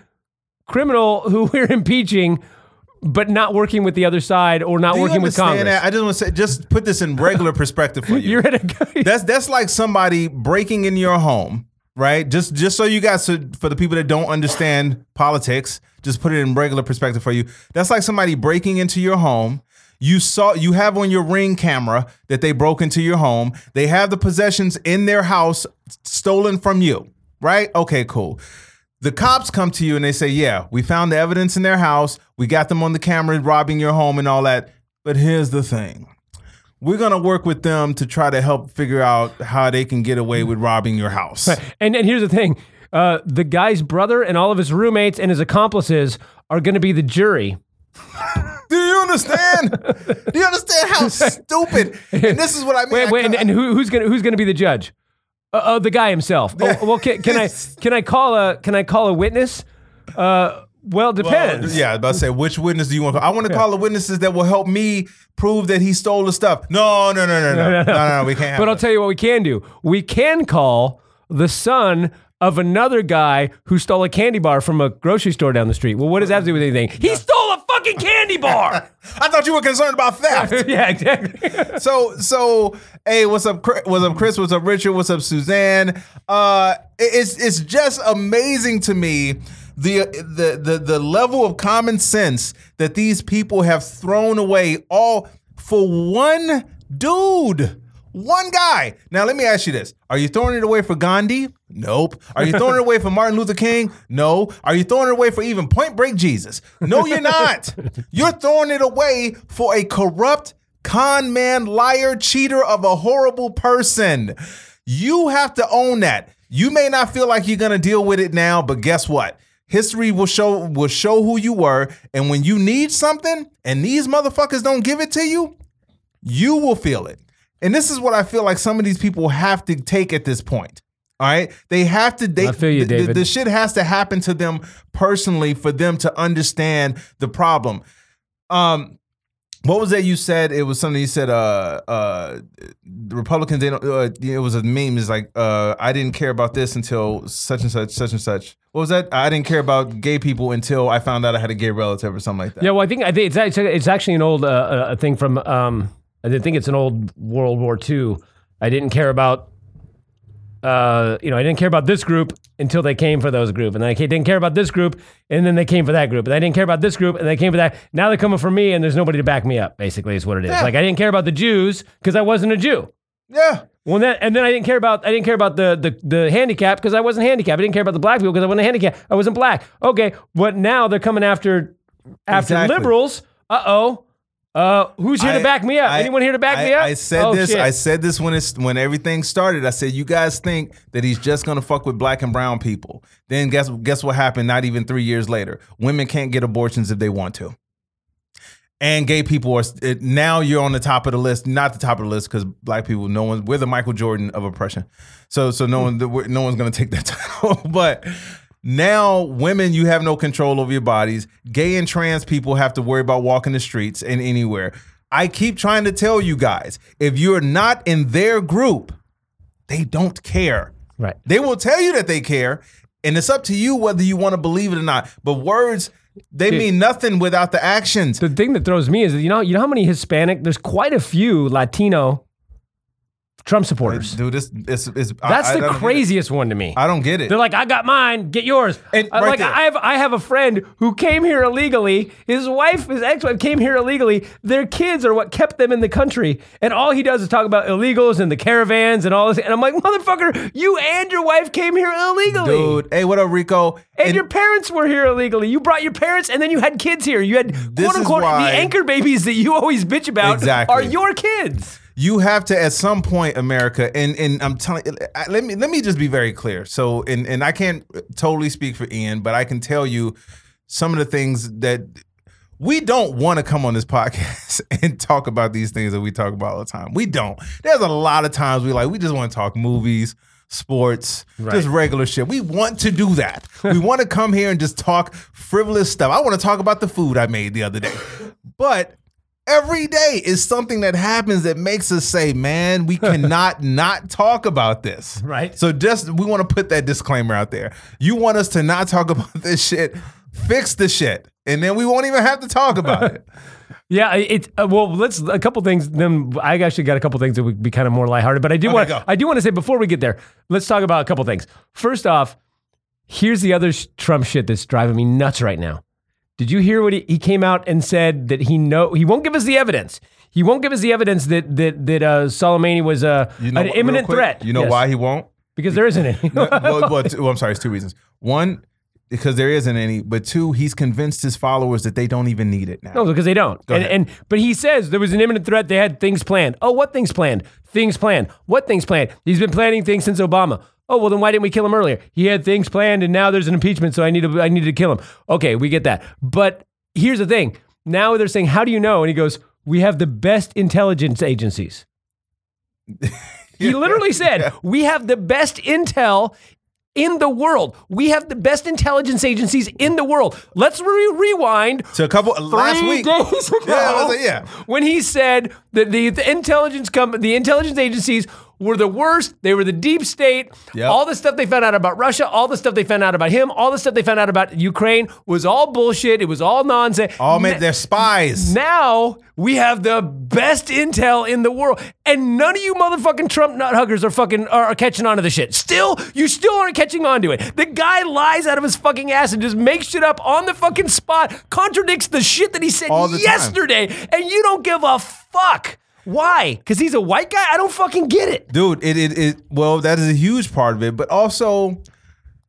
B: criminal who we're impeaching. But not working with the other side, or not
A: Do
B: working with Congress.
A: that? I just want to say, just put this in regular perspective for you.
B: You're at a
A: That's that's like somebody breaking in your home, right? Just just so you guys, so for the people that don't understand politics, just put it in regular perspective for you. That's like somebody breaking into your home. You saw you have on your ring camera that they broke into your home. They have the possessions in their house stolen from you, right? Okay, cool. The cops come to you and they say, "Yeah, we found the evidence in their house. We got them on the camera robbing your home and all that." But here's the thing we're gonna work with them to try to help figure out how they can get away with robbing your house.
B: And and here's the thing: uh, the guy's brother and all of his roommates and his accomplices are going to be the jury.
A: Do you understand? Do you understand how stupid? And this is what I mean.
B: Wait,
A: I
B: wait, and, and who, who's gonna who's gonna be the judge? Uh, uh, the guy himself. Oh, well, can, can I can I call a can I call a witness? Uh, well,
A: Well,
B: depends.
A: yeah, I was about to say, which witness do you want to call? I want to call the witnesses that will help me prove that he stole the stuff. No, no, no, no, no, no, no, no, we can't have
B: But I'll
A: that.
B: tell you what we can do. We can call the son of another guy who stole a candy bar from a grocery store down the street. Well, what does that have to do with anything? He stole fucking candy bar.
A: I thought you were concerned about theft.
B: yeah, exactly.
A: so so hey what's up Chris, what's up chris what's up richard what's up suzanne uh it's it's just amazing to me the the the, the level of common sense that these people have thrown away all for one dude one guy now let me ask you this are you throwing it away for gandhi nope are you throwing it away for martin luther king no are you throwing it away for even point break jesus no you're not you're throwing it away for a corrupt con man, liar, cheater of a horrible person. You have to own that. You may not feel like you're gonna deal with it now, but guess what? History will show will show who you were, and when you need something and these motherfuckers don't give it to you, you will feel it. And this is what I feel like some of these people have to take at this point. All right, they have to. They,
B: I feel you,
A: the- the-
B: David.
A: the shit has to happen to them personally for them to understand the problem. Um, what was that you said? It was something you said. Uh, uh, the Republicans. They don't. Uh, it was a meme. It's like, uh, I didn't care about this until such and such, such and such. What was that? I didn't care about gay people until I found out I had a gay relative or something like that.
B: Yeah, well, I think I think it's actually, it's actually an old uh, uh, thing from um, I didn't think it's an old World War II. I didn't care about uh, you know I didn't care about this group until they came for those group, and then I didn't care about this group, and then they came for that group, and I didn't care about this group, and they came for that. Now they're coming for me, and there's nobody to back me up. Basically, is what it is.
A: Yeah.
B: Like I didn't care about the Jews because I wasn't a Jew.
A: Yeah.
B: Well, then, and then I didn't care about I didn't care about the the, the handicap because I wasn't handicapped. I didn't care about the black people because I wasn't handicapped. I wasn't black. Okay, but now they're coming after after
A: Exactly.
B: liberals. Uh oh. Uh, who's here
A: I-
B: to back me up?
A: I-
B: Anyone here to back
A: I,
B: me up?
A: I said
B: Oh,
A: this.
B: shit.
A: I said this when it's when everything started. I said, you guys think that he's just gonna fuck with black and brown people. Then guess guess what happened? Not even three years later, women can't get abortions if they want to. And gay people are it, now you're on the top of the list, not the top of the list because black people, no one, we're the Michael Jordan of oppression. So so no one no one's gonna take that title. but now women, you have no control over your bodies. Gay and trans people have to worry about walking the streets and anywhere. I keep trying to tell you guys, if you're not in their group, they don't care.
B: right.
A: They will tell you that they care, and it's up to you whether you want to believe it or not. But words, they
B: Dude.
A: mean nothing without the actions.
B: The thing that throws me is that you know you know how many Hispanic. There's quite a few Latino Trump supporters.
A: Dude, this is is
B: That's
A: I, I
B: the
A: it.
B: craziest one to me.
A: I don't get it.
B: They're like, I got mine, get yours.
A: And
B: Uh,
A: right
B: like
A: there.
B: I have, I have a friend who came here illegally. His wife, his ex-wife, came here illegally. Their kids are what kept them in the country, and all he does is talk about illegals and the caravans and all this. And I'm like, motherfucker, you and your wife came here illegally.
A: Dude, hey, what up, Rico?
B: And, your parents were here illegally. You brought your parents, and then you had kids here. You had quote unquote the anchor babies that you always bitch about
A: Exactly.
B: are your kids.
A: You have to at some point america and and i'm telling let me let me just be very clear. So and and i can't totally speak for ian but i can tell you some of the things that we don't want to come on this podcast and talk about these things that we talk about all the time. We don't. There's a lot of times we like we just want to talk movies sports just regular shit. We want to do that. We want to come here and just talk frivolous stuff. I want to talk about the food i made the other day. But every day is something that happens that makes us say, man, we cannot not talk about this.
B: Right.
A: So just we want to put that disclaimer out there. You want us to not talk about this shit, fix the shit. And then we won't even have to talk about it.
B: Yeah, it's uh, well. Let's a couple things. Then I actually got a couple things that would be kind of more lighthearted. But I do
A: Okay,
B: want. I do want to say before we get there, let's talk about a couple things. First off, here's the other Trump shit that's driving me nuts right now. Did you hear what he, he came out and said that he know he won't give us the evidence. He won't give us the evidence that that that uh, Soleimani was uh,
A: You know
B: an imminent
A: quick,
B: threat.
A: You know
B: Yes.
A: why he won't?
B: Because there isn't any.
A: well, well, two- well, I'm sorry, it's two reasons. One, because there isn't any, but two, he's convinced his followers that they don't even need it now.
B: No, because they don't. And, and but he says there was an imminent threat. They had things planned. Oh, what things planned? Things planned. What things planned? He's been planning things since Obama. Oh well, then why didn't we kill him earlier? He had things planned, and now there's an impeachment, so I need to I needed to kill him. Okay, we get that. But here's the thing. Now they're saying, how do you know? And he goes, we have the best intelligence agencies. He literally said, We have the best intel in the world. We have the best intelligence agencies in the world. Let's re- rewind
A: So a couple last week.
B: days ago,
A: Yeah, like, yeah.
B: when he said that the, the intelligence company, the intelligence agencies were the worst. They were the deep state.
A: Yep.
B: All the stuff they found out about Russia, all the stuff they found out about him, all the stuff they found out about Ukraine was all bullshit. It was all nonsense.
A: All man, they're spies.
B: now we have the best intel in the world, and none of you motherfucking Trump nut huggers are fucking are, are catching on to the shit. Still, you still aren't catching on to it. The guy lies out of his fucking ass and just makes shit up on the fucking spot, contradicts the shit that he said
A: the time.
B: yesterday, and you don't give a fuck. Why? Because he's a white guy? I don't fucking get it.
A: dude it, it it well that is a huge part of it but also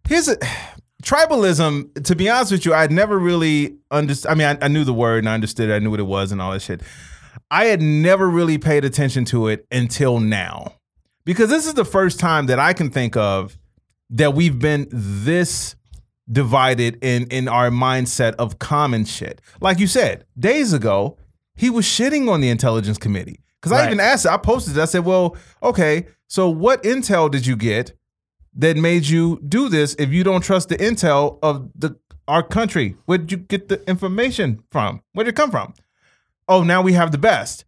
A: here's a tribalism to be honest with you i'd never really understood i mean I, I knew the word and i understood it i knew what it was and all that shit i had never really paid attention to it until now because this is the first time that i can think of that we've been this divided in in our mindset of common shit like you said days ago he was shitting on the intelligence committee because i even asked i posted it. I said well okay so what intel did you get that made you do this if you don't trust the intel of the our country? Where'd you get the information from? Where'd it come from? Oh now we have the best.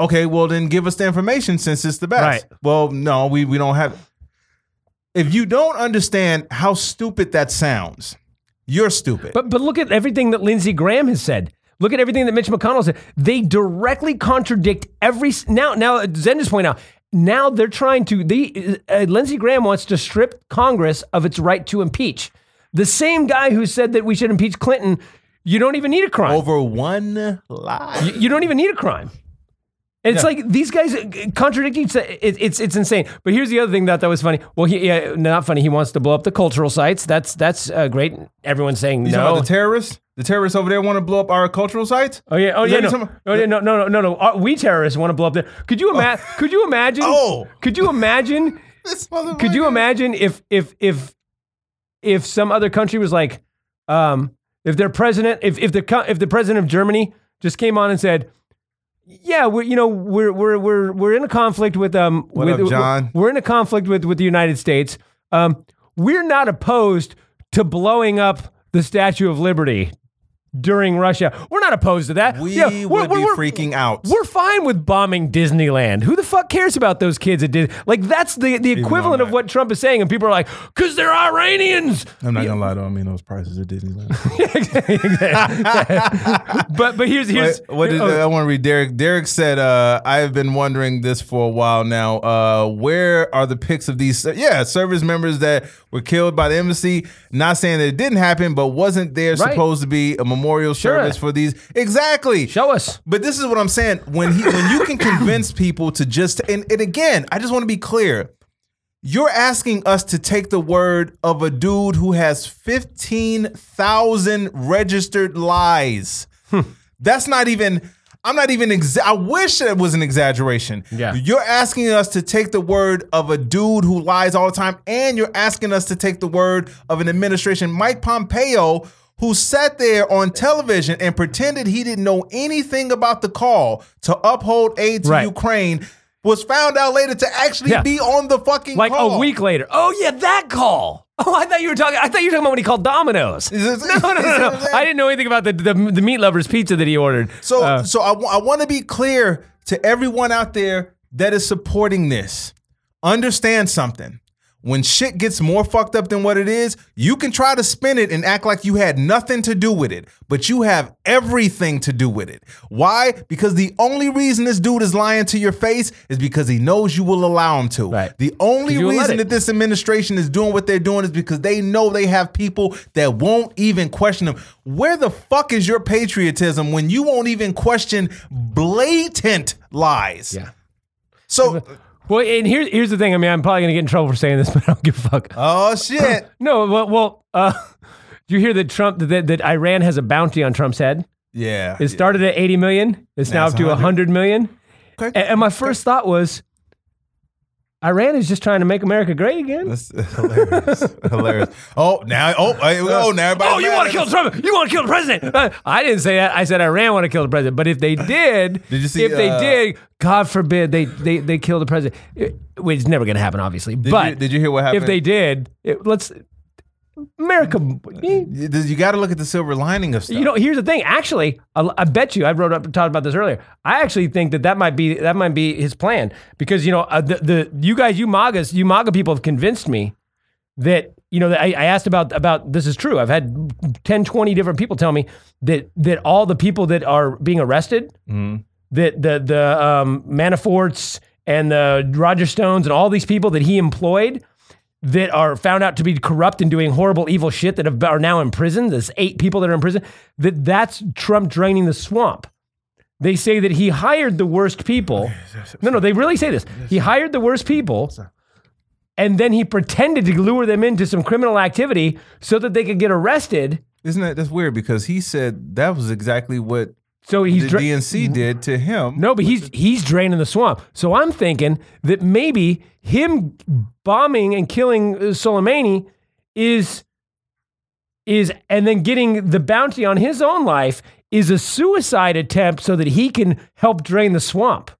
A: Okay well then give us the information since it's the best.
B: Right.
A: well no we, we don't have if you don't understand how stupid that sounds you're stupid.
B: But but look at everything that Lindsey Graham has said. Look at everything that Mitch McConnell said. They directly contradict every now. Now Zen just point out. Now they're trying to. They uh, Lindsey Graham wants to strip Congress of its right to impeach. The same guy who said that we should impeach Clinton. You don't even need a crime.
A: over one lie
B: You, you don't even need a crime. And it's like these guys uh, contradict each. It, it's it's insane. But here's the other thing that that was funny. Well, he, yeah, not funny. He wants to blow up the cultural sites. That's that's uh, great. Everyone's saying
A: You talking
B: no.
A: about the terrorists the terrorists over there want to blow up our cultural sites
B: Oh yeah, oh
A: Is
B: yeah, no,
A: some-
B: oh, yeah, no, no, no, no, no. Uh, we terrorists want to blow up there. Could you imagine? Could you imagine?
A: Oh.
B: could you imagine?
A: This
B: Could you imagine if if if if some other country was like, um, if their president, if if the if the president of Germany just came on and said, yeah, we're you know we're we're we're we're in a conflict with um
A: What
B: with,
A: up, John?
B: We're in a conflict with with the United States. Um, we're not opposed to blowing up the Statue of Liberty. During Russia. We're not opposed to that.
A: We
B: Yeah,
A: would be freaking out.
B: We're fine with bombing Disneyland. Who the fuck cares about those kids at Disney? Like that's the, the equivalent of what Trump is saying, and people are like, "Cause they're Iranians."
A: I'm not gonna lie though. I mean, those prices at Disneyland.
B: But but here's here's
A: What, what did,
B: oh,
A: I want to read. Derek. Derek said, uh, "I have been wondering this for a while now. Uh, where are the pics of these? Yeah, service members that were killed by the embassy. Not saying that it didn't happen, but wasn't there
B: Right.
A: supposed to be a memorial
B: Sure.
A: service for these? Exactly.
B: show us.
A: But this is what I'm saying. When he, when you can convince people to just and, and again, I just want to be clear. You're asking us to take the word of a dude who has 15,000 registered lies. Hmm. That's not even I'm not even exa- I wish it was an exaggeration.
B: Yeah.
A: You're asking us to take the word of a dude who lies all the time and you're asking us to take the word of an administration Mike Pompeo who sat there on television and pretended he didn't know anything about the call to uphold aid to
B: Right.
A: Ukraine was found out later to actually
B: Yeah.
A: be on the fucking
B: Like
A: call.
B: a week later. Oh yeah, that call. Oh, I thought you were talking. I thought you were talking about when he called Domino's. No, no, no, no. I didn't know anything about the the, the meat lovers pizza that he ordered.
A: So,
B: Uh,
A: so I, want to be clear to everyone out there that is supporting this. Understand something. When shit gets more fucked up than what it is, you can try to spin it and act like you had nothing to do with it, but you have everything to do with it. Why? Because the only reason this dude is lying to your face is because he knows you will allow him to.
B: Right.
A: The only
B: 'Cause you will let
A: reason that this administration is doing what they're doing is because they know they have people that won't even question them. Where the fuck is your patriotism when you won't even question blatant lies?
B: yeah.
A: So,
B: Well, and here's here's the thing. I mean, I'm probably gonna get in trouble for saying this, but I don't give a fuck.
A: oh shit.
B: No, well, well uh, do you hear that Trump that, that Iran has a bounty on Trump's head?
A: Yeah.
B: It started at 80 million. It's now
A: it's
B: up to 100 million.
A: Okay.
B: And, and my first thought was, Iran is just trying to make America great again.
A: That's hilarious. hilarious. Oh, now, oh, oh, now everybody.
B: Oh, you want to kill Trump? You want to kill the president? Uh, I didn't say that. I said Iran want to kill the president. But if they did,
A: Did you see,
B: if they
A: uh,
B: did, God forbid they they they kill the president. It, it's never going to happen, obviously.
A: Did
B: but
A: you, did you hear what happened?
B: if they did, it, let's America.
A: you, you got to look at the silver lining of stuff.
B: You know, here's the thing. Actually, I, bet you. I wrote up and talked about this earlier. I actually think that that might be that might be his plan because you know uh, the the you guys, you MAGAs, you MAGA people have convinced me that you know that I, I asked about about this is true. I've had 10, 20 different people tell me that that all the people that are being arrested, that the the um, Manaforts and the Roger Stones and all these people that he employed that are found out to be corrupt and doing horrible, evil shit that have, are now in prison. There's eight people that are in prison. That that's Trump draining the swamp. They say that he hired the worst people. No, no, they really say this. He hired the worst people, and then he pretended to lure them into some criminal activity so that they could get arrested.
A: Isn't that that's weird? Because he said that was exactly what
B: So he's
A: the
B: dra-
A: DNC did to him.
B: No, but he's he's draining the swamp. So I'm thinking that maybe him bombing and killing uh, Soleimani is is and then getting the bounty on his own life is a suicide attempt so that he can help drain the swamp.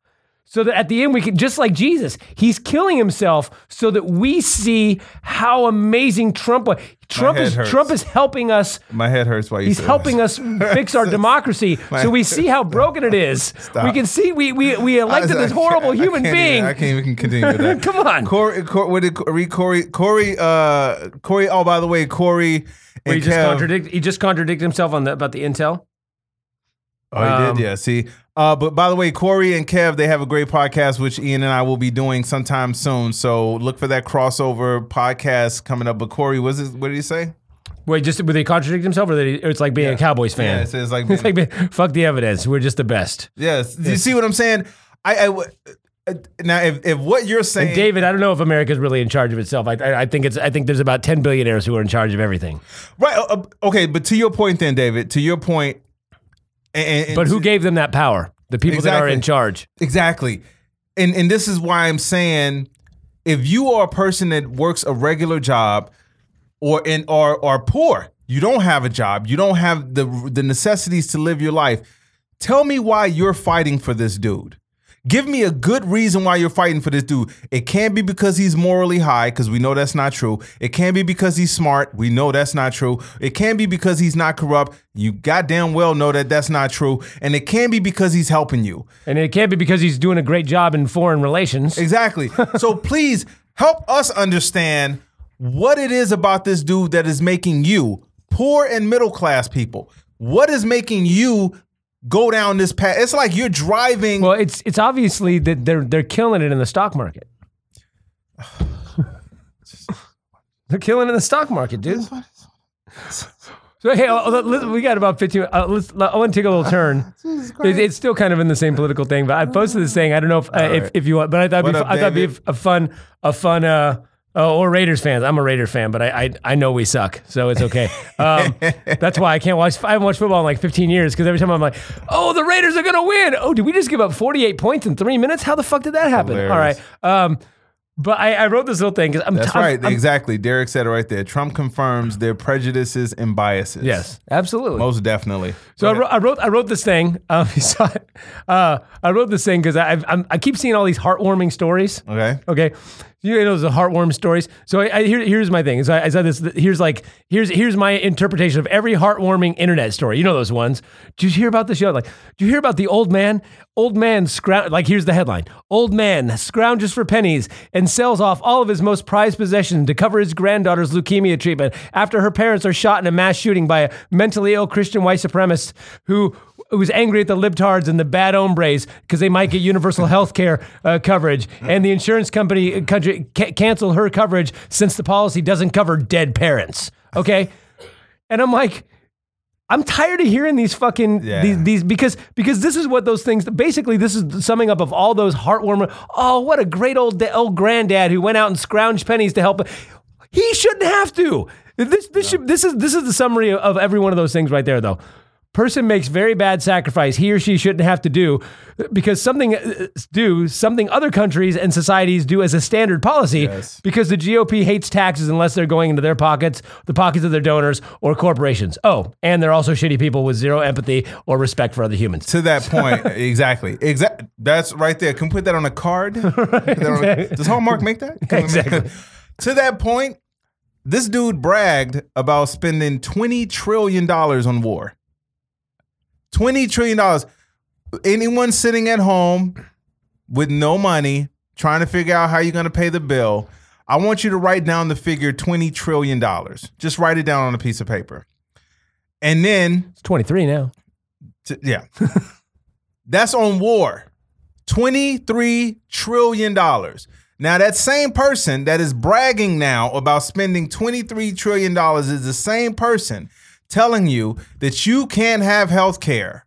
B: So that at the end we can just like Jesus, he's killing himself so that we see how amazing Trump was. Trump is
A: hurts.
B: Trump is helping us
A: My head hurts while you.
B: He's helping us fix our democracy, so we see how broken it is. We can see we we, we elected this horrible
A: can't- I
B: human being.
A: Even, I can't even continue with that.
B: Come on.
A: Corey. Cor, what did Corey? Corey. Uh, Corey. Oh, by the way, Corey and
B: he just contradict he just contradicted himself on the about the intel.
A: Oh, he
B: Um,
A: did. Yeah. See. Uh, but by the way, Corey and Kev, they have a great podcast, which Ian and I will be doing sometime soon. So look for that crossover podcast coming up. But Corey, was it? What did he say?
B: Wait, just would they contradict himself, or he, it's like being a Cowboys fan?
A: Yeah, it says like,
B: it's like being- fuck the evidence. We're just the best.
A: yes. Do you see what I'm saying? I, I uh, now if, if what you're saying,
B: And David, I don't know if America's really in charge of itself. I, I, I think it's I think there's about ten billionaires who are in charge of everything.
A: right? uh, uh, okay, but to your point, then, David, to your point, and, and
B: But who gave them that power? The people that are in charge.
A: Exactly. And and this is why I'm saying if you are a person that works a regular job or in or are poor, you don't have a job, you don't have the the necessities to live your life. Tell me why you're fighting for this dude. Give me a good reason why you're fighting for this dude. It can't be because he's morally high, because we know that's not true. It can't be because he's smart. We know that's not true. It can't be because he's not corrupt. You goddamn well know that that's not true. And it can't be because he's helping you.
B: And it can't be because he's doing a great job in foreign relations.
A: Exactly. so please help us understand what it is about this dude that is making you, poor and middle class people, what is making you go down this path? It's like you're driving.
B: Well, it's it's obviously that they're they're killing it in the stock market. they're killing it in the stock market, dude. So hey, uh, let- let- we got about fifteen. Uh, let's, I want to take a little turn. It, it's still kind of in the same political thing, but I posted this thing. I don't know if uh, if,
A: right.
B: if you want, but I thought it'd be,
A: up,
B: I thought it'd be a fun a fun uh, uh, or Raiders fans. I'm a Raiders fan, but I, I I know we suck, so it's okay. Um, that's why I can't watch. I haven't watched football in like 15 years because every time I'm like, oh, the Raiders are gonna win. Oh, did we just give up 48 points in three minutes? How the fuck did that happen? All right. Um, but I, I wrote this little thing because I'm
A: That's
B: t-
A: right.
B: I'm-
A: exactly. Derek said it right there. Trump confirms their prejudices and biases.
B: yes, absolutely.
A: Most definitely.
B: So I wrote, I wrote I wrote this thing. Um, saw it. Uh, I wrote this thing because I I'm, I keep seeing all these heartwarming stories.
A: Okay.
B: Okay, you know the heartwarming stories. So I, I here, here's my thing. So I, I said this. Here's like here's here's my interpretation of every heartwarming internet story. You know those ones. Did you hear about this? Show? Like, did you hear about the old man? Old man scrounge. Like here's the headline: Old man scrounges for pennies and sells off all of his most prized possessions to cover his granddaughter's leukemia treatment after her parents are shot in a mass shooting by a mentally ill Christian white supremacist who who's angry at the libtards and the bad hombres because they might get universal health care uh, coverage. And the insurance company uh, country, ca- canceled her coverage since the policy doesn't cover dead parents. Okay. And I'm like, I'm tired of hearing these fucking
A: Yeah.
B: these, these because because this is what those things basically this is the summing up of all those heartwarming oh what a great old da- old granddad who went out and scrounged pennies to help he shouldn't have to this this should this is this is the summary of every one of those things right there though person makes very bad sacrifice he or she shouldn't have to do because something uh, do something other countries and societies do as a standard policy
A: Yes.
B: because the GOP hates taxes unless they're going into their pockets, the pockets of their donors or corporations. Oh, and they're also shitty people with zero empathy or respect for other humans.
A: To that point, exactly. Exact. That's right there. Can we put that on a card? That on a- Does Hallmark make that? Can we make-
B: Exactly.
A: to that point, this dude bragged about spending twenty trillion dollars on war. Twenty trillion dollars. Anyone sitting at home with no money, trying to figure out how you're going to pay the bill, I want you to write down the figure twenty trillion dollars. Just write it down on a piece of paper, and then
B: It's 23 now.
A: T- yeah. That's on war. $23 trillion. Now, that same person that is bragging now about spending $23 trillion is the same person telling you that you can't have health care.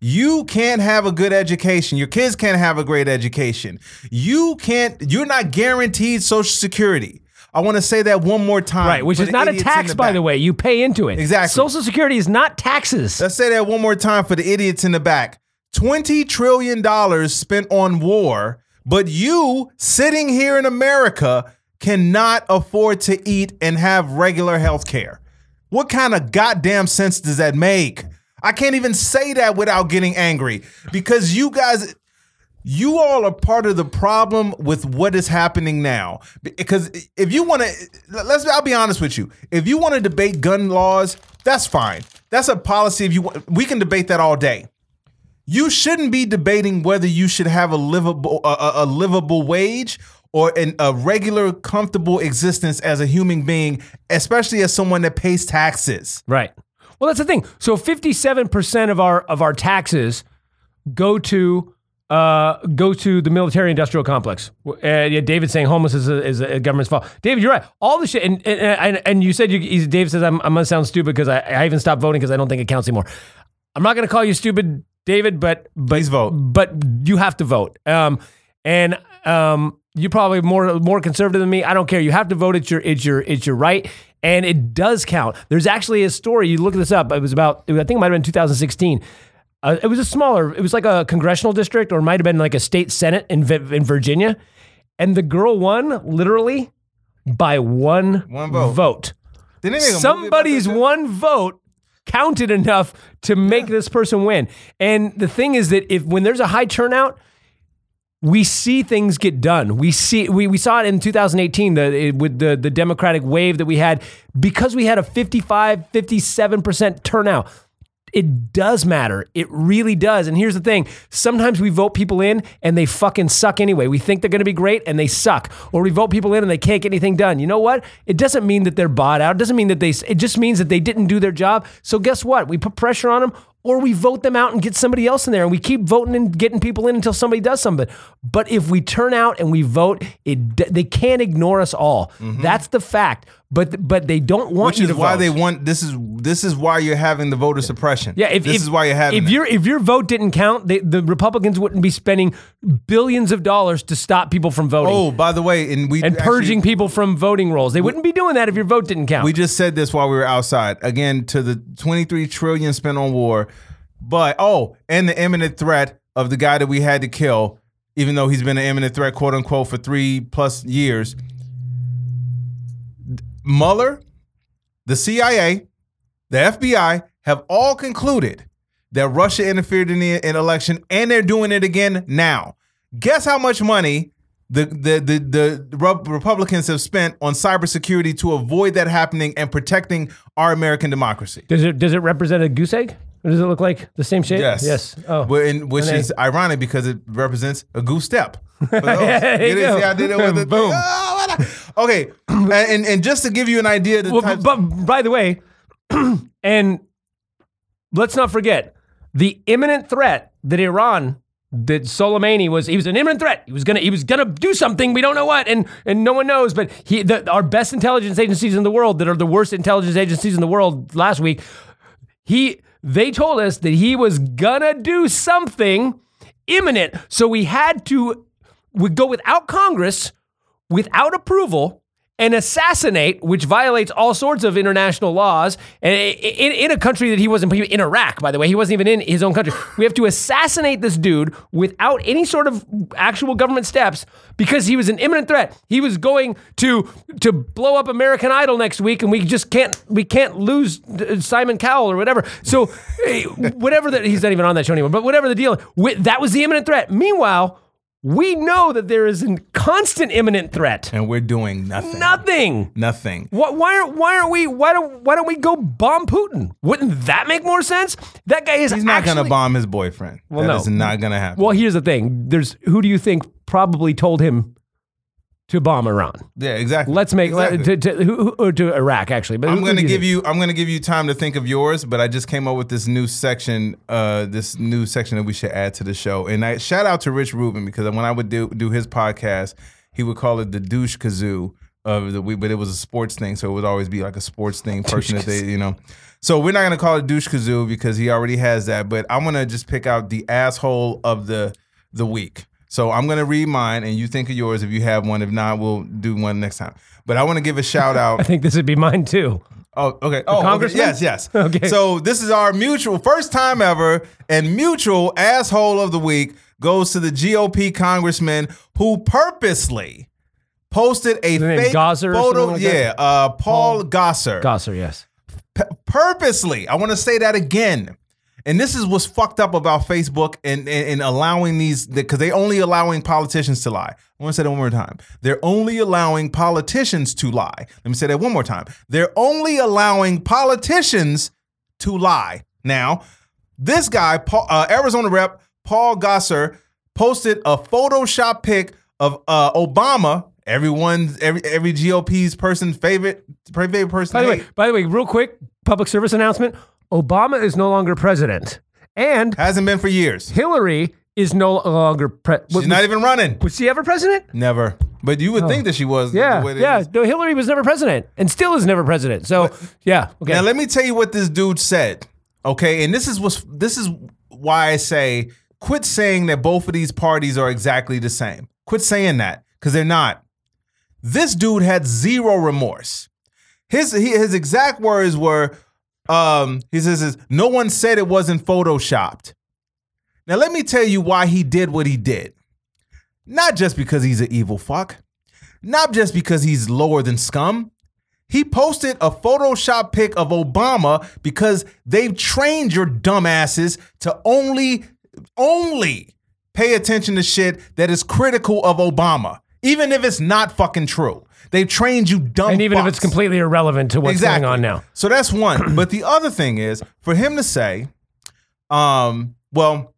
A: You can't have a good education. Your kids can't have a great education. You can't, you're not guaranteed Social Security. I want to say that one more time.
B: Right, which is not a tax, by
A: back.
B: the way. You pay into it.
A: Exactly.
B: Social Security is not taxes.
A: Let's say that one more time for the idiots in the back. $20 trillion spent on war, but you sitting here in America cannot afford to eat and have regular health care. What kind of goddamn sense does that make? I can't even say that without getting angry because you guys, you all are part of the problem with what is happening now. Because if you want to, let's, I'll be honest with you. If you want to debate gun laws, that's fine. That's a policy. If you, we can debate that all day. You shouldn't be debating whether you should have a livable, a- a livable wage or an, a regular, comfortable existence as a human being, especially as someone that pays taxes.
B: Right. Well, that's the thing. So 57% of our of our taxes go to uh, go to the military industrial complex. Uh, yeah, David's saying homeless is a, is a government's fault. David, you're right. All the shit, and and, and, and you said you, Dave says I'm, I'm gonna sound stupid because I, I even stopped voting because I don't think it counts anymore. I'm not gonna call you stupid, David, but but
A: Please vote.
B: but you have to vote. Um, and um, you're probably more more conservative than me. I don't care. You have to vote. It's your it's your it's your right, and it does count. There's actually a story. You look this up. It was about. I think it might have been 2016. Uh, it was a smaller. It was like a congressional district, or might have been like a state senate in in Virginia, and the girl won literally by one,
A: One vote.
B: vote.
A: Didn't make a
B: Somebody's one vote counted enough to make this person win. And the thing is that if when there's a high turnout, we see things get done. We see we, we saw it in 2018 the, it- with the the Democratic wave that we had because we had a 55 57% turnout. It does matter. It really does. And here's the thing sometimes we vote people in and they fucking suck anyway. We think they're going to be great and they suck. Or we vote people in and they can't get anything done. You know what? It doesn't mean that they're bought out. It doesn't mean that they, it just means that they didn't do their job. So guess what? We put pressure on them or we vote them out and get somebody else in there and we keep voting and getting people in until somebody does something. But if we turn out and we vote, it they can't ignore us all. Mm-hmm. That's the fact. But but they don't want
A: Mm-hmm. Which is why
B: vote.
A: they want this is this is why you're having the voter suppression.
B: Yeah, if,
A: this
B: if-
A: is why you're having
B: If
A: it.
B: your if your vote didn't count, they, the Republicans wouldn't be spending billions of dollars to stop people from voting
A: Oh, by the way, and we
B: and
A: actually-
B: purging people from voting rolls. They wouldn't be doing that if your vote didn't count.
A: We just said this while we were outside. Again, to the 23 trillion spent on war, but oh, and the imminent threat of the guy that we had to kill, even though he's been an imminent threat, quote unquote, for three plus years. Mueller, the CIA, the FBI have all concluded that Russia interfered in the in election, and they're doing it again now. Guess how much money the the the, the Republicans have spent on cybersecurity to avoid that happening and protecting our American democracy.
B: does it does it represent a goose egg? Or does it look like the same shape?
A: Yes.
B: Yes. Oh.
A: Well, and, which is ironic because it represents a goose step. For oh, those.
B: There you
A: You
B: go.
A: see I did it with the
B: Boom.
A: Oh, okay, and, and just to give you an idea, the
B: Well,
A: types-
B: but, but by the way, and let's not forget the imminent threat that Iran that Soleimani was he was an imminent threat. He was gonna he was gonna do something. We don't know what, and and no one knows. But he the, our best intelligence agencies in the world that are the worst intelligence agencies in the world last week. He they told us that he was gonna do something imminent. So we had to we go without Congress, without approval, and assassinate, which violates all sorts of international laws, and in, in a country that he wasn't in Iraq, by the way, he wasn't even in his own country. We have to assassinate this dude without any sort of actual government steps because he was an imminent threat. He was going to to blow up American Idol next week, and we just can't we can't lose uh, Simon Cowell or whatever. So eh, whatever that he's not even on that show anymore, but whatever the deal, that was the imminent threat. Meanwhile. We know that there is a constant imminent threat.
A: and we're doing nothing.
B: Nothing.
A: Nothing.
B: Why, why aren't why aren't we why don't why don't we go bomb Putin? Wouldn't that make more sense? That guy is
A: He's not
B: actually,
A: gonna bomb his boyfriend.
B: Well,
A: That
B: no.
A: is not gonna happen.
B: Well, here's the thing. There's who do you think probably told him to bomb Iran?
A: yeah, exactly.
B: Let's make let- to, to, who, who- to Iraq actually. But
A: I'm gonna give
B: think?
A: you. I'm gonna give you time to think of yours, but I just came up with this new section. Uh, this new section that we should add to the show. And I shout out to Rich Rubin because when I would do do his podcast, he would call it the douche kazoo of the week, but it was a sports thing, so it would always be like a sports thing person that they, you know. So we're not gonna call it douche kazoo because he already has that. But I'm gonna just pick out the asshole of the the week. So I'm gonna read mine, and you think of yours if you have one. If not, we'll do one next time. But I want to give a shout out.
B: I think this would be mine too.
A: Oh, okay. Oh, okay. yes, yes.
B: Okay.
A: So this is our mutual first time ever, and mutual asshole of the week goes to the GOP congressman who purposely posted a fake
B: Gosar
A: photo.
B: like
A: yeah, uh, Paul Gosar.
B: Gosar, yes.
A: P- purposely. I want to say that again. And this is what's fucked up about Facebook and, and, and allowing these because they only allowing politicians to lie. I want to say that one more time. They're only allowing politicians to lie. Let me say that one more time. They're only allowing politicians to lie. Now, this guy, Paul, uh, Arizona rep Paul Gosar, posted a Photoshop pic of uh, Obama. Everyone's every every GOP's person's favorite favorite person.
B: By the way, by the way, real quick, public service announcement: Obama is no longer president, and
A: Hasn't been for years.
B: Hillary is no longer president.
A: She's not even running.
B: Was she ever president?
A: Never. But you would oh. think that she was.
B: Yeah,
A: the way that
B: yeah.
A: is.
B: No, Hillary was never president, and still is never president. So, yeah. Okay.
A: Now let me tell you what this dude said. Okay, and this is what's this is why I say quit saying that both of these parties are exactly the same. Quit saying that because they're not. This dude had zero remorse. His he, his exact words were, um, he says, is, "No one said it wasn't photoshopped." Now let me tell you why he did what he did. Not just because he's an evil fuck, not just because he's lower than scum. He posted a Photoshop pic of Obama because they've trained your dumbasses to only, only pay attention to shit that is critical of Obama, even if it's not fucking true. They've trained you dumb.
B: And even if it's completely irrelevant to what's going on now.
A: So that's one. but the other thing is for him to say, um, well,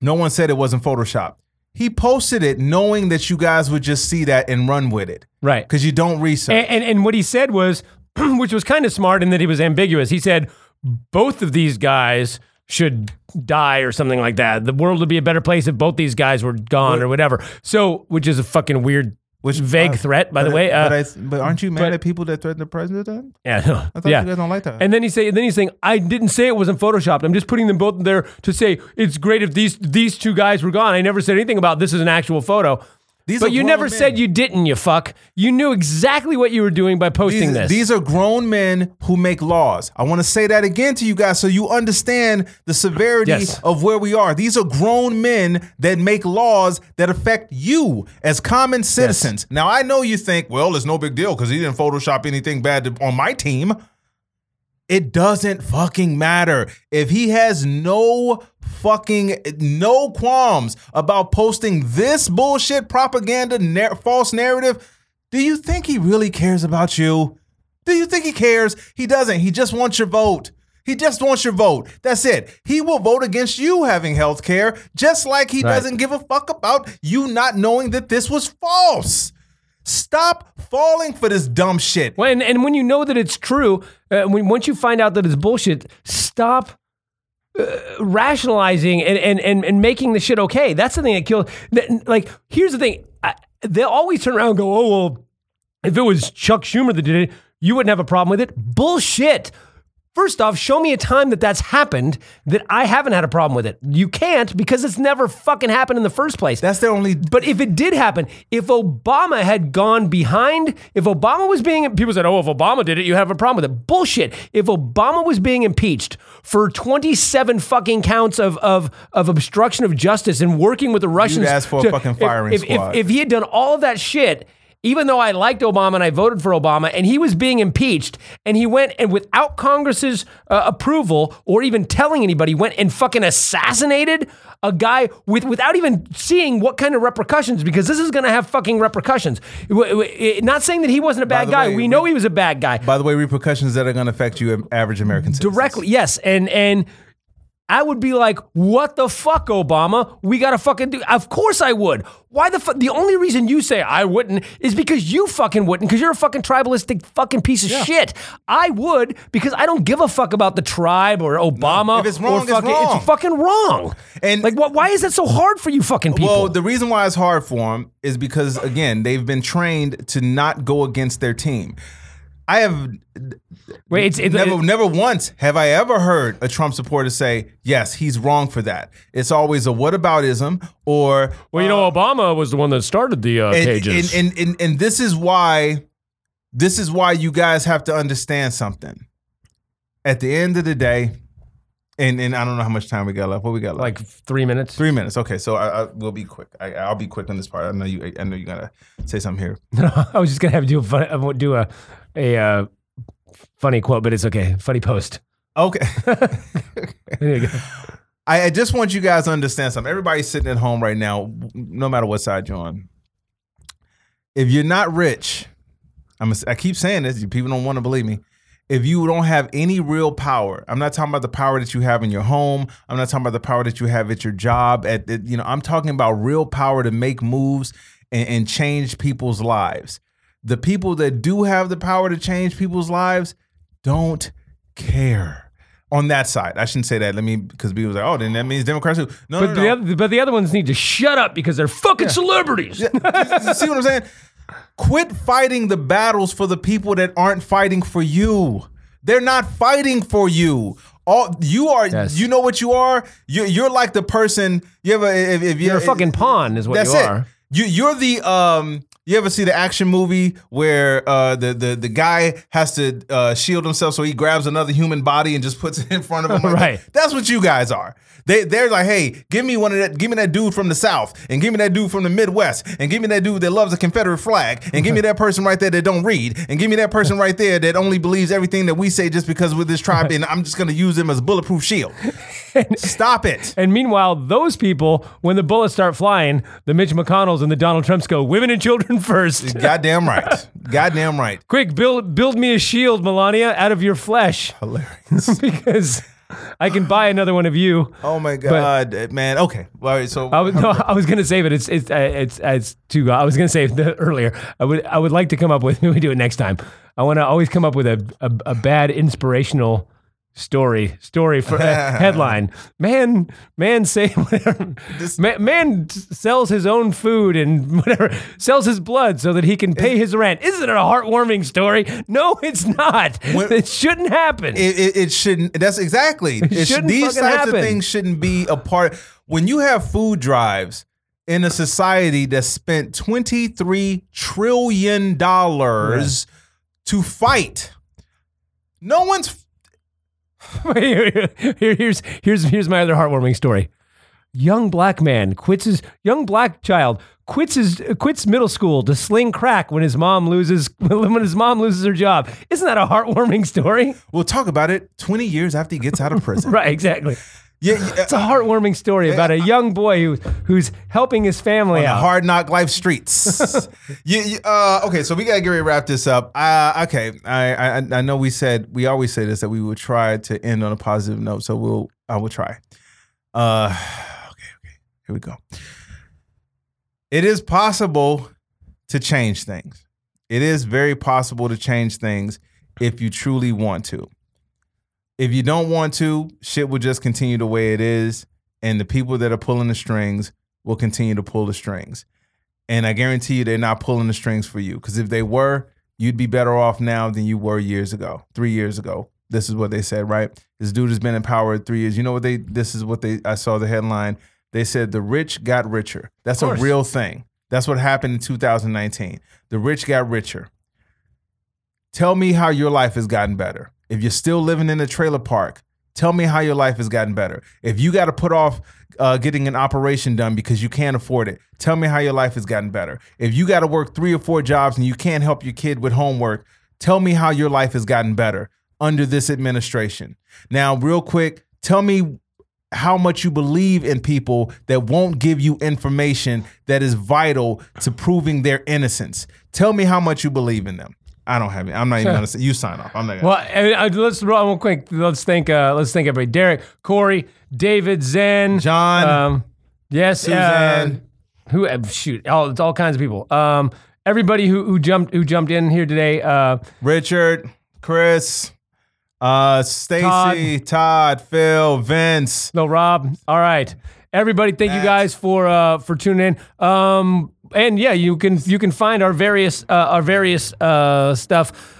A: no one said it wasn't Photoshop. He posted it knowing that you guys would just see that and run with it
B: Right.
A: because you don't research.
B: And, and and what he said was, which was kind of smart in that he was ambiguous. He said both of these guys should die or something like that. The world would be a better place if both these guys were gone or whatever. So, which is a fucking weird,
A: Which-
B: vague
A: uh,
B: threat, by the way. Uh,
A: but, I, but aren't you mad
B: but-
A: at people that threaten the president?
B: Yeah, no,
A: I thought
B: yeah.
A: you guys don't like that.
B: And then he say, then he's saying, I didn't say it wasn't photoshopped. I'm just putting them both there to say it's great if these these two guys were gone. I never said anything about this is an actual photo.
A: These
B: but you never
A: men.
B: said you didn't, you fuck. You knew exactly what you were doing by posting
A: these,
B: this.
A: these are grown men who make laws. I want to say that again to you guys so you understand the severity
B: Yes.
A: of where we are. These are grown men that make laws that affect you as common citizens. Now, I know you think, well, it's no big deal because he didn't Photoshop anything bad to- on my team. It doesn't fucking matter. If he has no fucking no qualms about posting this bullshit propaganda nar- false narrative, do you think he really cares about you? Do you think he cares? He doesn't. He just wants your vote. He just wants your vote. That's it. He will vote against you having health care, just like he
B: Right.
A: doesn't give a fuck about you not knowing that this was false. Stop falling for this dumb shit.
B: Well, and, when you know that it's true, uh, when once you find out that it's bullshit, stop uh, rationalizing and, and and and making the shit okay. That's the thing that kills. Like, here's the thing: I, they'll always turn around and go, "Oh well, if it was Chuck Schumer that did it, you wouldn't have a problem with it." Bullshit. First off, show me a time that that's happened that I haven't had a problem with it. You can't because it's never fucking happened in the first place.
A: That's the only
B: But if it did happen, if Obama had gone behind, if Obama was being, people said, oh, if Obama did it, you have a problem with it. Bullshit. If Obama was being impeached for 27 fucking counts of, of, of obstruction of justice and working with the Russians.
A: ask for a
B: to-
A: fucking
B: if-
A: firing
B: if, if,
A: squad.
B: if he had done all of that shit, even though I liked Obama and I voted for Obama, and he was being impeached, and he went and without Congress's uh, approval or even telling anybody, went and fucking assassinated a guy with without even seeing what kind of repercussions, because this is going to have fucking repercussions. W- w- Not saying that he wasn't a bad guy.
A: way,
B: we know he was a bad guy
A: by the way, repercussions that are going to affect you, average American citizens.
B: directly. Yes, and and. I would be like, "What the fuck, Obama? We gotta fucking do." Of course, I would. Why the fuck? The only reason you say I wouldn't is because you fucking wouldn't, because you're a fucking tribalistic fucking piece of shit. I would because I don't give a fuck about the tribe or Obama.
A: If it's wrong,
B: or
A: it's
B: fucking,
A: wrong.
B: fucking wrong.
A: And-
B: like, what? Why is that so hard for you, fucking people?
A: Well, the reason why it's hard for them is because again, they've been trained to not go against their team. I have
B: Wait, it's, it's
A: never, never once have I ever heard a Trump supporter say, "Yes, he's wrong for that." It's always a "what whataboutism or
B: well, you know, Obama was the one that started the uh,
A: and,
B: cages.
A: And, and, and, and this is why this is why you guys have to understand something. At the end of the day, and, and I don't know how much time we got left. What we got left?
B: like three minutes.
A: Three minutes. Okay, so I, I will be quick. I, I'll be quick on this part. I know you. I know you gotta say something here.
B: No, I was just gonna have to do a fun, do a a uh, funny quote, but it's okay. Funny post.
A: Okay.
B: There you go.
A: I, I just want you guys to understand something. Everybody's sitting at home right now, no matter what side you're on. If you're not rich, I'm. I keep saying this. People don't want to believe me. If you don't have any real power, I'm not talking about the power that you have in your home. I'm not talking about the power that you have at your job. At you know, I'm talking about real power to make moves and, and change people's lives. The people that do have the power to change people's lives don't care. On that side, I shouldn't say that. Let me because people say, "Oh, then that means Democrats." Who? No,
B: But
A: no,
B: the
A: no.
B: other, but the other ones need to shut up because they're fucking celebrities.
A: You see what I'm saying? Quit fighting the battles for the people that aren't fighting for you. They're not fighting for you. All you are,
B: Yes.
A: you know what you are. You're, you're like the person. You ever if, if
B: You're a fucking pawn, is what
A: that's
B: you
A: it.
B: are.
A: You you're the um. You ever see the action movie where uh, the, the the guy has to uh, shield himself, so he grabs another human body and just puts it in front of him? like?
B: Right.
A: That's what you guys are. They they're like, hey, give me one of that, give me that dude from the South, and give me that dude from the Midwest, and give me that dude that loves the Confederate flag, and give me that person right there that don't read, and give me that person right there that only believes everything that we say just because with this tribe, and I'm just gonna use them as a bulletproof shield. Stop it.
B: And meanwhile, those people, when the bullets start flying, the Mitch McConnells and the Donald Trumps go, women and children first.
A: Goddamn right. Goddamn right.
B: Quick, build build me a shield, Melania, out of your flesh,
A: Hilarious.
B: because I can buy another one of you.
A: Oh my god, man. Okay. All right. So
B: I was no, I was gonna say, it. it's it's uh, it's uh, it's too. I was gonna say the, earlier. I would I would like to come up with. We do it next time. I want to always come up with a a, a bad inspirational story story for uh, headline. Man, man say whatever. Man, man sells his own food and whatever sells his blood so that he can pay his rent. Isn't it a heartwarming story? No, it's not.
A: When-
B: it shouldn't happen.
A: it, it, it shouldn't. That's exactly. It sh-
B: shouldn't
A: these types
B: happen.
A: of things shouldn't be a part. When you have food drives in a society that spent twenty three trillion dollars to fight, no one's.
B: Here- here- here's here's here's my other heartwarming story. Young black man quits his young black child quits his quits middle school to sling crack when his mom loses when his mom loses her job. Isn't that a heartwarming story?
A: We'll talk about it twenty years after he gets out of prison.
B: Right, exactly.
A: Yeah, yeah,
B: It's a heartwarming story about a young boy who who's helping his family
A: the
B: out.
A: hard knock life streets. you, you- uh, okay, so we gotta get ready to wrap this up. Uh, okay, I, I I know we said we always say this that we would try to end on a positive note, so we'll I will try. Uh, okay, okay, here we go. It is possible to change things. It is very possible to change things if you truly want to. If you don't want to, shit will just continue the way it is, and the people that are pulling the strings will continue to pull the strings. And I guarantee you they're not pulling the strings for you. Because if they were, you'd be better off now than you were years ago, three years ago. This is what they said, right? This dude has been in power three years. You know what they this is what they I saw the headline. They said the rich got richer. That's a real thing. That's what happened in 2019. The rich got richer. Tell me how your life has gotten better. If you're still living in a trailer park, tell me how your life has gotten better. If you got to put off uh, getting an operation done because you can't afford it, tell me how your life has gotten better. If you got to work three or four jobs and you can't help your kid with homework, tell me how your life has gotten better under this administration. Now, real quick, tell me how much you believe in people that won't give you information that is vital to proving their innocence. Tell me how much you believe in them. I don't have it. I'm not even gonna say you sign off. I'm not gonna
B: Well, uh, let's roll real quick. Let's thank uh, let's thank everybody. Derek, Corey, David, Zen,
A: John,
B: um, yes,
A: Suzanne.
B: uh, who uh, shoot, all it's all kinds of people. Um, everybody who who jumped who jumped in here today. Uh,
A: Richard, Chris, uh, Stacy, Todd. Phil, Vince.
B: no, Rob. All right, everybody. Thank you guys for uh for tuning in. Um, and yeah, you can you can find our various uh, our various uh stuff.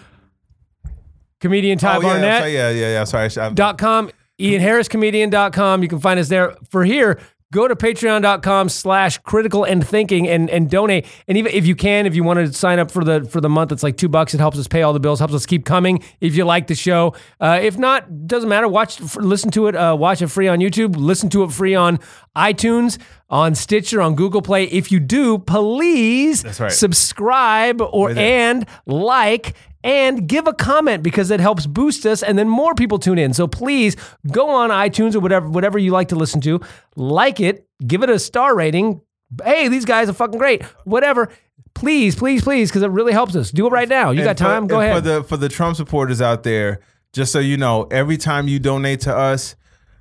B: Comedian Ty
A: Oh yeah,
B: Barnett.
A: sorry, yeah, yeah, yeah. Sorry, I-
B: dot com ianharriscomedian.com you can find us there for here go to patreon.com slash critical and thinking and and donate. And even if you can if you want to sign up for the for the month it's like two bucks. It helps us pay all the bills helps us keep coming if you like the show. Uh, if not doesn't matter. Watch listen to it uh, watch it free on youtube. Listen to it free on itunes on stitcher on google play. If you do please
A: right.
B: subscribe or and like and give a comment because it helps boost us and then more people tune in. So please go on iTunes or whatever whatever you like to listen to, like it, give it a star rating. Hey, these guys are fucking great. Whatever. Please, please, please, because it really helps us. Do it right now. You got
A: And for-
B: time? Go ahead.
A: For the for the Trump supporters out there, just so you know, every time you donate to us,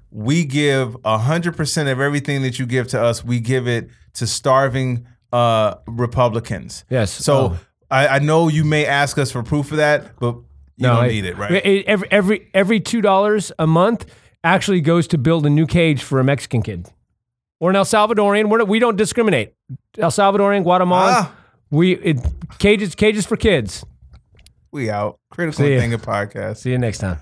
A: we give hundred percent of everything that you give to us. We give it to starving uh, Republicans.
B: Yes.
A: So
B: Oh.
A: I, I know you may ask us for proof of that, but you don't
B: I-
A: need it, right?
B: it- every every every two dollars a month actually goes to build a new cage for a Mexican kid or an El Salvadorian. We're, we don't discriminate. El Salvadorian, Guatemalan.
A: Ah.
B: We it, cages cages for kids.
A: we out. Critical. Thinking podcast.
B: See you next time.